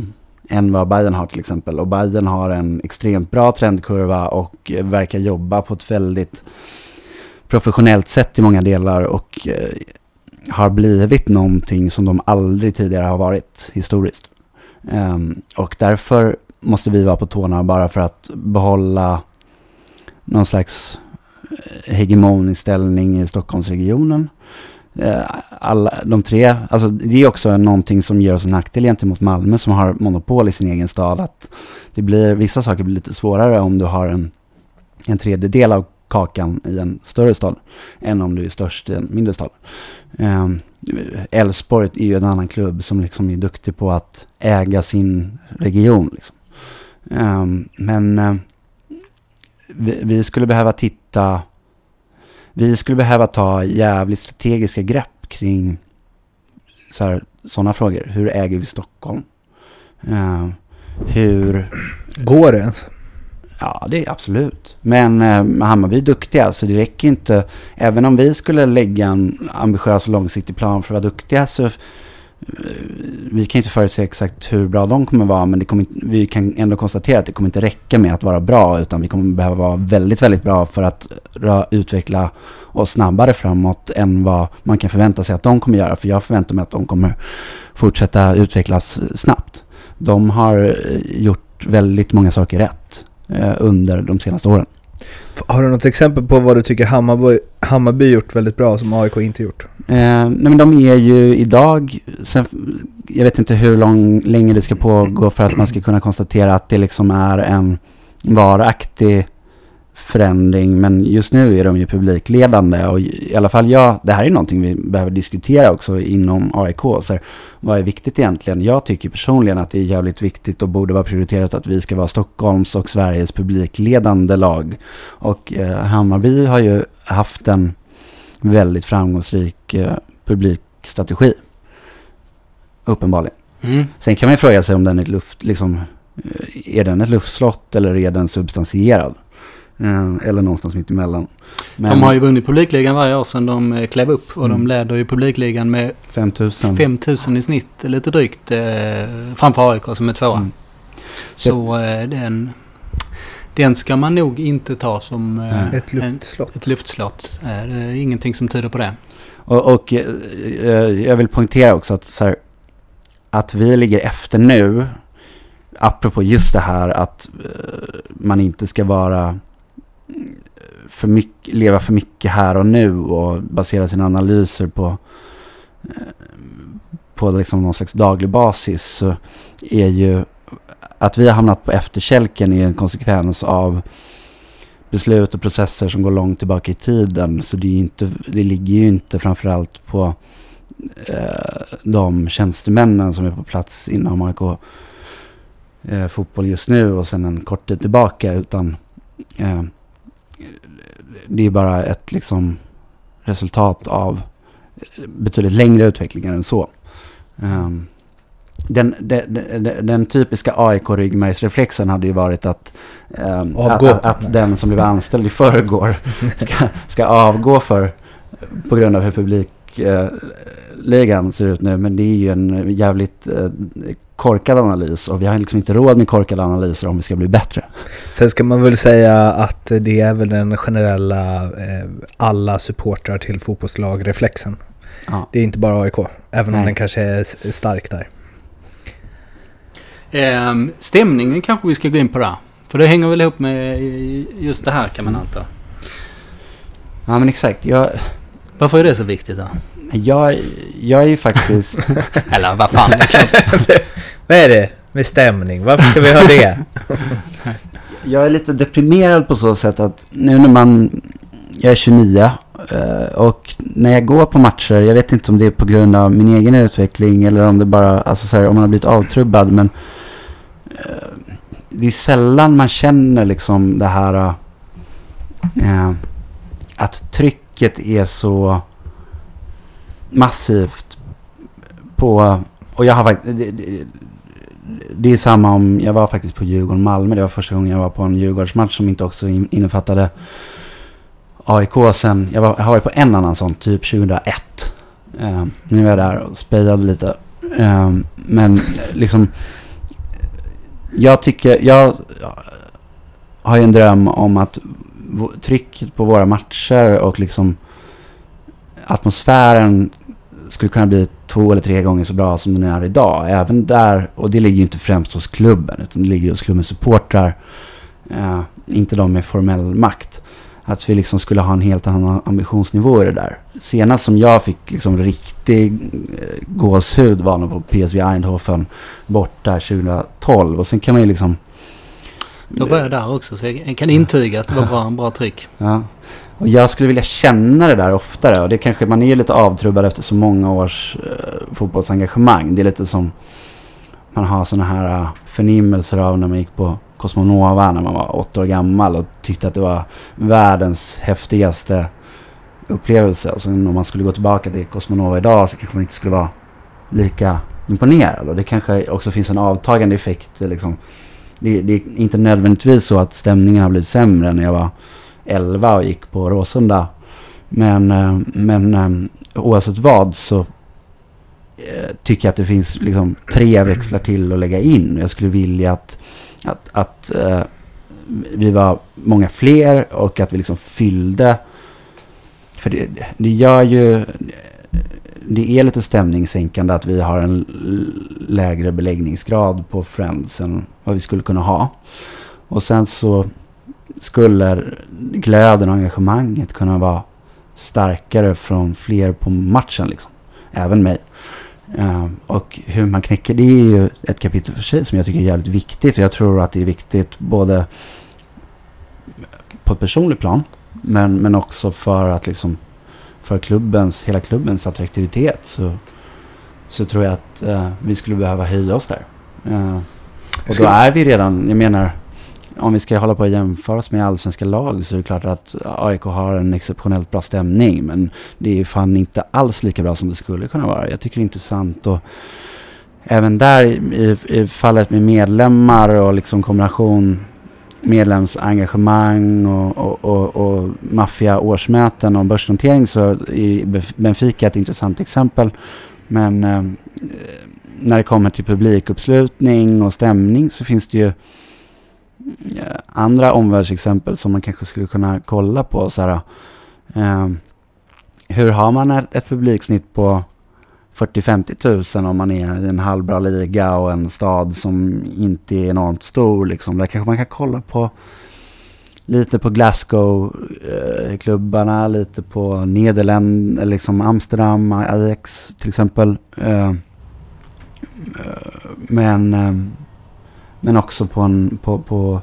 än vad Biden har till exempel. Och Biden har en extremt bra trendkurva och verkar jobba på ett väldigt professionellt sätt i många delar och eh, har blivit någonting som de aldrig tidigare har varit historiskt. Um, och därför måste vi vara på tårna bara för att behålla någon slags eh, hegemonisk ställning i Stockholmsregionen. Eh, alla, de tre, alltså det är också någonting som ger oss en nackdel gentemot Malmö som har monopol i sin egen stad. Att det blir, vissa saker blir lite svårare om du har en, en tredjedel av kakan i en större stad än om du är störst i en mindre stad. Ehm, Elfsborg är ju en annan klubb som liksom är duktig på att äga sin region. Liksom. Ehm, men eh, vi, vi, skulle behöva titta, vi skulle behöva ta jävligt strategiska grepp kring sådana frågor. Hur äger vi Stockholm? Uh, hur... Går det ens? Ja, det är absolut. Men eh, Hammarby är duktiga, så det räcker inte. Även om vi skulle lägga en ambitiös och långsiktig plan för att vara duktiga så Eh, vi kan inte förutse exakt hur bra de kommer vara, men det kommer, vi kan ändå konstatera att det kommer inte räcka med att vara bra, utan vi kommer behöva vara väldigt, väldigt bra för att utveckla oss snabbare framåt än vad man kan förvänta sig att de kommer göra. För jag förväntar mig att de kommer fortsätta utvecklas snabbt. De har eh, gjort väldigt många saker rätt eh, under de senaste åren. Har du något exempel på vad du tycker Hammarby, Hammarby gjort väldigt bra som AIK inte gjort? Eh, nej men de är ju idag, sen, jag vet inte hur lång, länge det ska pågå för att man ska kunna konstatera att det liksom är en varaktig förändring. Men just nu är de ju publikledande och i alla fall jag, det här är någonting vi behöver diskutera också inom AIK. Så här, vad är viktigt egentligen? Jag tycker personligen att det är jävligt viktigt och borde vara prioriterat att vi ska vara Stockholms och Sveriges publikledande lag. Och eh, Hammarby har ju haft en väldigt framgångsrik eh, publikstrategi. Uppenbarligen. Mm. Sen kan man ju fråga sig om den är luft, liksom, eh, är den ett luftslott eller är den substansierad? Eh, eller någonstans mitt emellan. Men de har ju vunnit publikligan varje år sedan de eh, klev upp och mm. de leder ju publikligan med 5000 5000 i snitt, lite drygt, eh, framför AIK som är tvåa. Mm. Så eh, den, den ska man nog inte ta som eh, ett luftslott. ett luftslott. Eh, det är ingenting som tyder på det. Och, och jag vill poängtera också att, så här, att vi ligger efter nu apropå just det här att man inte ska vara för mycket, leva för mycket här och nu och basera sina analyser på, eh, på liksom någon slags daglig basis så är ju att vi har hamnat på efterkälken är en konsekvens av beslut och processer som går långt tillbaka i tiden. Så det, är inte, det ligger ju inte framförallt på eh, de tjänstemännen som är på plats inom AIK eh, fotboll just nu och sen en kort tid tillbaka utan eh, det är bara ett liksom resultat av betydligt längre utvecklingar än så. Um, den, den, den, den, typiska AIK-ryggmärgsreflexen hade ju varit att, um, att, att, den som blev anställd i förrgår <laughs> ska, ska avgå för, på grund av hur publikligan uh, ser ut nu. Men det är ju en jävligt uh, korkad analys och vi har liksom inte råd med korkade analyser om vi ska bli bättre. Sen ska man väl säga att det är väl den generella eh, alla supportrar till fotbollslag-reflexen. Ja. Det är inte bara AIK, även Nej. om den kanske är stark där. Eh, stämningen kanske vi ska gå in på där. För det hänger väl ihop med just det här kan man anta. Ja men exakt. Jag... Varför är det så viktigt då? Jag, jag är ju faktiskt... <laughs> Eller vad fan. <laughs> vad är det med stämning? Varför ska vi ha det? <laughs> jag är lite deprimerad på så sätt att nu när man... Jag är 29 eh, och när jag går på matcher, jag vet inte om det är på grund av min egen utveckling eller om det bara, alltså så här, om man har blivit avtrubbad men eh, det är sällan man känner liksom det här, eh, att trycket är så massivt på... Och jag har faktiskt... Det, det, det är samma om... Jag var faktiskt på Djurgården-Malmö. Det var första gången jag var på en Djurgårdsmatch som inte också innefattade AIK sen... Jag, var, jag har varit på en annan sån, typ 2001. Eh, nu är jag där och spejade lite. Eh, men liksom... Jag tycker... Jag har ju en dröm om att trycket på våra matcher och liksom atmosfären skulle kunna bli två eller tre gånger så bra som den är idag. Även där, och det ligger ju inte främst hos klubben, utan det ligger hos klubbens supportrar. Eh, inte de med formell makt. Att vi liksom skulle ha en helt annan ambitionsnivå i det där. Senast som jag fick liksom riktig eh, gåshud var nog på PSV Eindhoven borta 2012. Och sen kan man ju liksom... Jag började där också så jag kan intyga att det var bra, bra tryck. Ja. Och jag skulle vilja känna det där oftare. Och det kanske, man är ju lite avtrubbad efter så många års eh, fotbollsengagemang. Det är lite som man har sådana här uh, förnimmelser av när man gick på Cosmonova när man var åtta år gammal och tyckte att det var världens häftigaste upplevelse. Och sen om man skulle gå tillbaka till Cosmonova idag så kanske man inte skulle vara lika imponerad. Och det kanske också finns en avtagande effekt. Liksom. Det, det är inte nödvändigtvis så att stämningen har blivit sämre när jag var 11 och gick på Råsunda. Men, eh, men eh, oavsett vad så eh, tycker jag att det finns liksom tre växlar till att lägga in. Jag skulle vilja att, att, att vi var många fler och att vi liksom fyllde. För det, det gör ju... Det är lite stämningssänkande att vi har en lägre beläggningsgrad på Friends än vad vi skulle kunna ha. Och sen så skulle glöden och engagemanget kunna vara starkare från fler på matchen liksom. Även mig. Eh, och hur man knäcker det är ju ett kapitel för sig som jag tycker är jävligt viktigt. Och jag tror att det är viktigt både på ett personligt plan men, men också för att liksom för klubbens, hela klubbens attraktivitet så, så tror jag att eh, vi skulle behöva höja oss där. Eh, och då är vi redan, jag menar, om vi ska hålla på och jämföra oss med allsvenska lag så är det klart att AIK har en exceptionellt bra stämning. Men det är fan inte alls lika bra som det skulle kunna vara. Jag tycker det är intressant och även där i, i fallet med medlemmar och liksom kombination medlemsengagemang och, och, och, och maffiaårsmöten och börsnotering så är Benfica ett intressant exempel. Men eh, när det kommer till publikuppslutning och stämning så finns det ju eh, andra omvärldsexempel som man kanske skulle kunna kolla på. Så här, eh, hur har man ett, ett publiksnitt på 40-50 000 om man är i en halvbra liga och en stad som inte är enormt stor. Liksom. Där kanske man kan kolla på lite på Glasgow-klubbarna, lite på Nederländerna, liksom Amsterdam, Ajax till exempel. Eh, men, eh, men också på en, på, på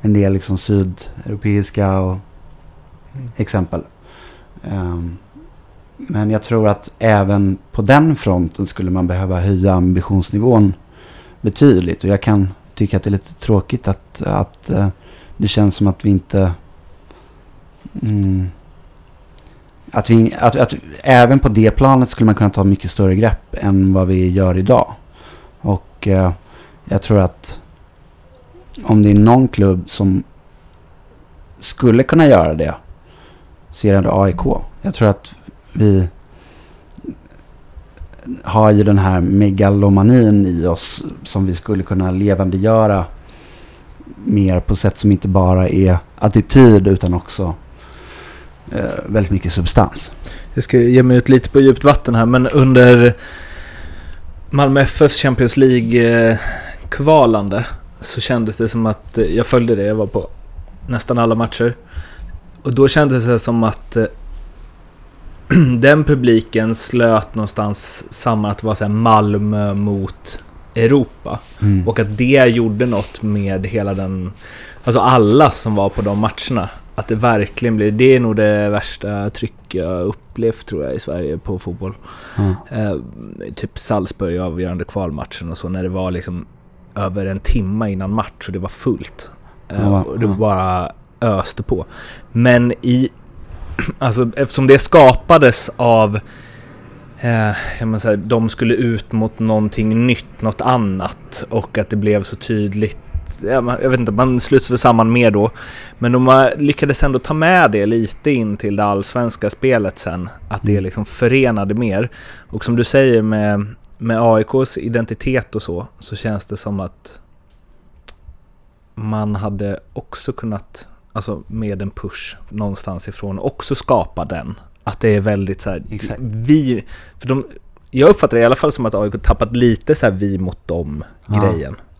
en del liksom sydeuropeiska och exempel. Um, men jag tror att även på den fronten skulle man behöva höja ambitionsnivån betydligt. Och jag kan tycka att det är lite tråkigt att, att eh, det känns som att vi inte... Mm, att vi, att, att även på det planet skulle man kunna ta mycket större grepp än vad vi gör idag. Och eh, jag tror att om det är någon klubb som skulle kunna göra det så är det ändå AIK. Jag tror att vi har ju den här megalomanin i oss som vi skulle kunna levandegöra mer på sätt som inte bara är attityd utan också eh, väldigt mycket substans. Jag ska ge mig ut lite på djupt vatten här, men under Malmö FFs Champions League-kvalande så kändes det som att, eh, jag följde det, jag var på nästan alla matcher. Och då kändes det som att eh, <clears throat> den publiken slöt någonstans samman att det var så Malmö mot Europa. Mm. Och att det gjorde något med hela den... Alltså alla som var på de matcherna. Att det verkligen blir... Det är nog det värsta tryck jag upplevt tror jag i Sverige på fotboll. Mm. Eh, typ Salzburg avgörande kvalmatchen och så när det var liksom över en timme innan match och det var fullt. Eh, och det bara öste på. Men i <clears throat> alltså eftersom det skapades av eh, jag här, de skulle ut mot någonting nytt, något annat och att det blev så tydligt jag vet inte, man sluts väl samman mer då. Men de lyckades ändå ta med det lite in till det allsvenska spelet sen. Att det Mm. liksom förenade mer. Och som du säger med, med AIKs identitet och så, så känns det som att man hade också kunnat, alltså med en push någonstans ifrån, också skapa den. Att det är väldigt så här, vi, för de, jag uppfattar det i alla fall som att AIK tappat lite så här vi mot dem Ja.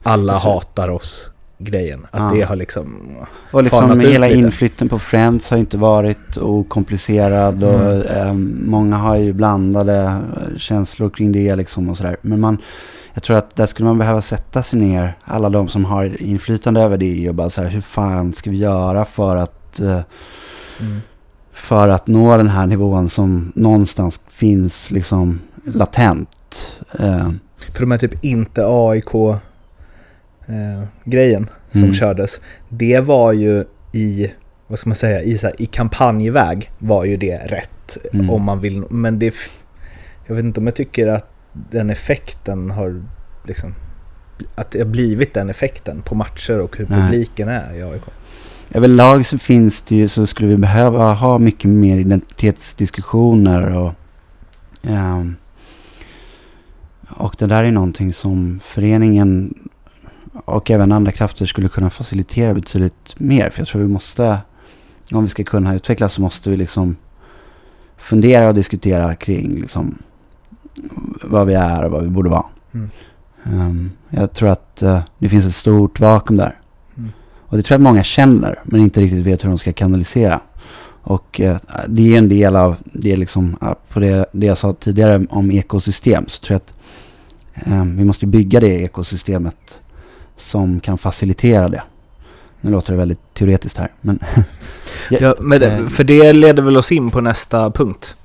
Alla hatar oss grejen. Att Ja. det har liksom... Och liksom hela lite. inflytten på Friends har inte varit okomplicerad och Mm. eh, många har ju blandade eh, känslor kring det liksom och sådär. Men man, jag tror att där skulle man behöva sätta sig ner, alla de som har inflytande över det och bara så här, hur fan ska vi göra för att, eh, Mm. för att nå den här nivån som någonstans finns liksom latent. Eh, För de är typ inte AIK-grejen som Mm. kördes. Det var ju i, vad ska man säga, i, så här, i kampanjväg var ju det rätt. Mm. Om man vill, men det... Jag vet inte om jag tycker att den effekten har liksom... Att det har blivit den effekten på matcher och hur Nej. publiken är i AIK. Överlag så finns det ju, så skulle vi behöva ha mycket mer identitetsdiskussioner och ehm, och det där är någonting som föreningen och även andra krafter skulle kunna facilitera betydligt mer. För jag tror vi måste, om vi ska kunna utvecklas så måste vi liksom fundera och diskutera kring liksom vad vi är och vad vi borde vara. Mm. Ehm, jag tror att eh, det finns ett stort vakuum där. Mm. Och det tror jag många känner, men inte riktigt vet hur de ska kanalisera. Och eh, det är en del av det, liksom, eh, på det, det jag sa tidigare om ekosystem. Så tror jag att eh, vi måste bygga det ekosystemet som kan facilitera det. Nu låter det väldigt teoretiskt här. Men <laughs> Ja, men det, eh, för det leder väl oss in på nästa punkt.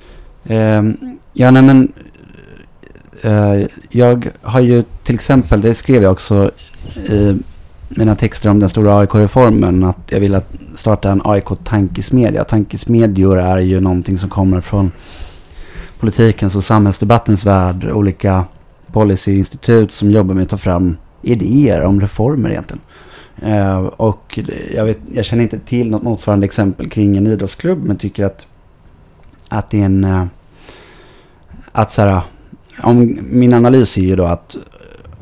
Ehm, ja, nej men Eh, jag har ju till exempel, det skrev jag också i mina texter om den stora AIK-reformen, att jag vill att starta en AIK-tankesmedja. Tankesmedjor är ju någonting som kommer från politikens och samhällsdebattens värld, olika policyinstitut som jobbar med att ta fram idéer om reformer egentligen. Eh, och jag, vet, jag känner inte till något motsvarande exempel kring en idrottsklubb, men tycker att att det är en... Eh, att så här, om, min analys är ju då att eh,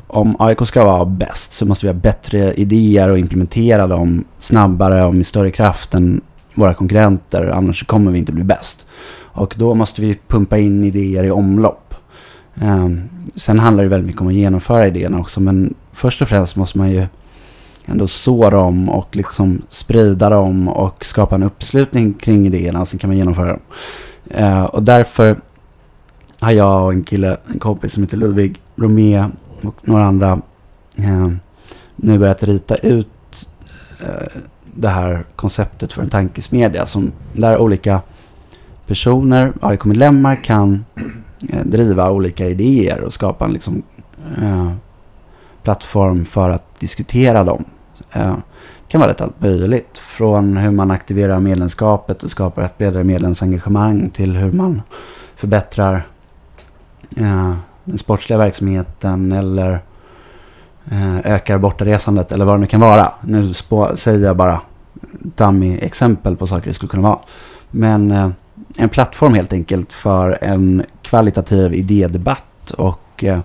om AIK ska vara bäst så måste vi ha bättre idéer och implementera dem snabbare och med större kraft än våra konkurrenter. Annars kommer vi inte bli bäst. Och då måste vi pumpa in idéer i omlopp. Ehm, sen handlar det väldigt mycket om att genomföra idéerna också. Men först och främst måste man ju ändå så dem och liksom sprida dem och skapa en uppslutning kring idéerna och sen kan man genomföra dem. Eh, och därför har jag och en kille, en kompis som heter Ludvig Romé och några andra eh, nu börjat rita ut eh, det här konceptet för en tankesmedja som där olika personer, AIK-medlemmar kan eh, driva olika idéer och skapa en liksom, eh, plattform för att diskutera dem. Eh, det kan vara rätt allt möjligt. Från hur man aktiverar medlemskapet och skapar ett bredare medlemsengagemang till hur man förbättrar eh, den sportsliga verksamheten eller eh, ökar bortaresandet eller vad det nu kan vara. Nu spå- säger jag bara dummy exempel på saker det skulle kunna vara. Men eh, en plattform helt enkelt för en kvalitativ idédebatt och eh,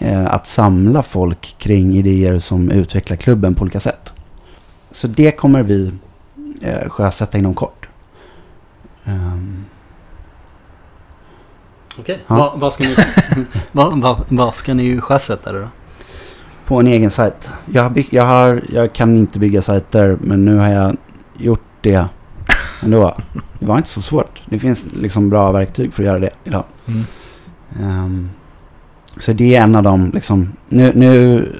eh, att samla folk kring idéer som utvecklar klubben på olika sätt. Så det kommer vi eh, sjösätta inom kort. Um, Okej. Ja. Var, var, ska ni, var, var, var ska ni sjösätta det då? på en egen sajt. Jag, har bygg, jag, har, jag kan inte bygga sajter men nu har jag gjort det ändå. Det var inte så svårt. Det finns liksom bra verktyg för att göra det idag. Mm. Ehm, så det är en av de, liksom, nu, nu,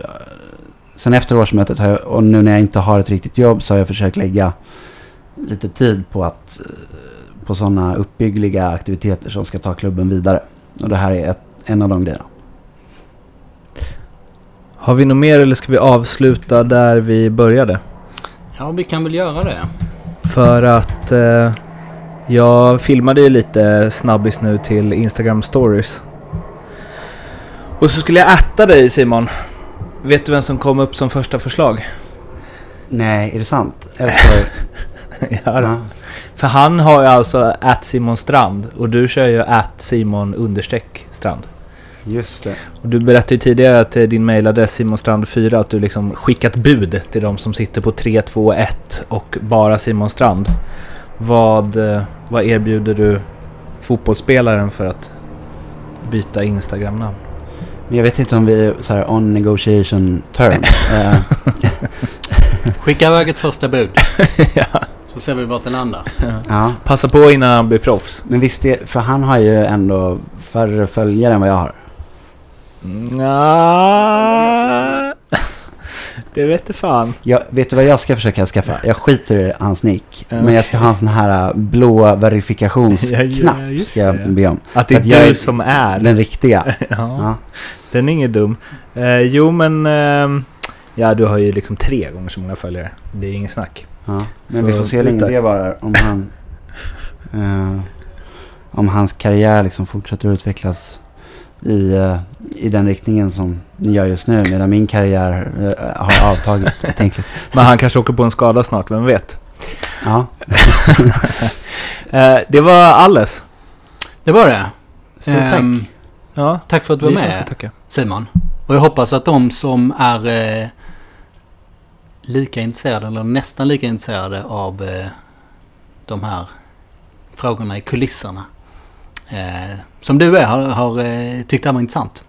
sen efter årsmötet har jag, och nu när jag inte har ett riktigt jobb så har jag försökt lägga lite tid på att, eh, på sådana uppbyggliga aktiviteter som ska ta klubben vidare. Och det här är ett, en av de grejerna. Har vi något mer eller ska vi avsluta där vi började? Ja, vi kan väl göra det. För att... Eh, Jag filmade ju lite snabbis nu till Instagram stories. Och så skulle jag äta dig Simon. Vet du vem som kom upp som första förslag? Nej, är det sant? Eller ska <laughs> ja, ja. För han har ju alltså att Simon Strand och du kör ju att Simon understreck Strand. Just det. Och du berättade ju tidigare till din mailadress simonstrand4 att du liksom skickat bud till de som sitter på 3, 2, 1 och bara Simon Strand. Vad, eh, vad erbjuder du fotbollsspelaren för att byta Instagram-namn? Men jag vet inte om vi är så här on negotiation terms. <laughs> Eh, Skicka iväg ett första bud. <laughs> ja. Så ser vi vart det landar. <laughs> ja, Passa på innan han blir proffs. men visst är, för han har ju ändå färre följare än vad jag har. Nja, <laughs> det vet du fan. Jag, vet du vad jag ska försöka skaffa? Jag skiter i hans nick. Ja. Men jag ska ha en sån här äh, blå verifikationsknapp. <laughs> Ja, ska jag be om. Att det är att du är som är. Den riktiga. Ja, Ja. den är ingen dum. Eh, jo men... ehm, ja, du har ju liksom tre gånger så många följare. Det är ingen snack. Ja. Men Så vi får se hur länge det varar. Om han... <laughs> eh, om hans karriär liksom fortsätter att utvecklas i, eh, i den riktningen som ni gör just nu. Medan min karriär eh, har avtagit <laughs> betänkligt. Men han kanske åker på en skada snart, vem vet? Ja. <laughs> Eh, det var alles. Det var det. Stort tack. Ehm, Ja, tack för att du var med. Simon. Och jag hoppas att de som är eh, lika intresserade eller nästan lika intresserade av eh, de här frågorna i kulisserna eh, som du är har, har eh, tyckt det här var intressant.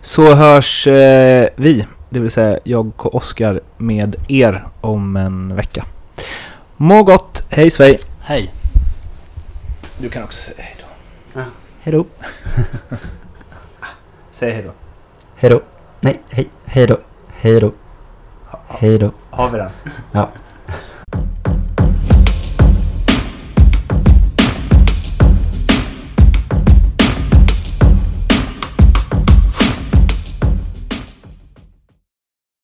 Så hörs eh, vi, det vill säga jag och Oskar, med er om en vecka. Må gott, hej svej! Hej! Du kan också säga hej då. Hej då. <laughs> Säg hej då. Hej då. Nej, hej. Hej då. Hej då. Har vi den? Ja.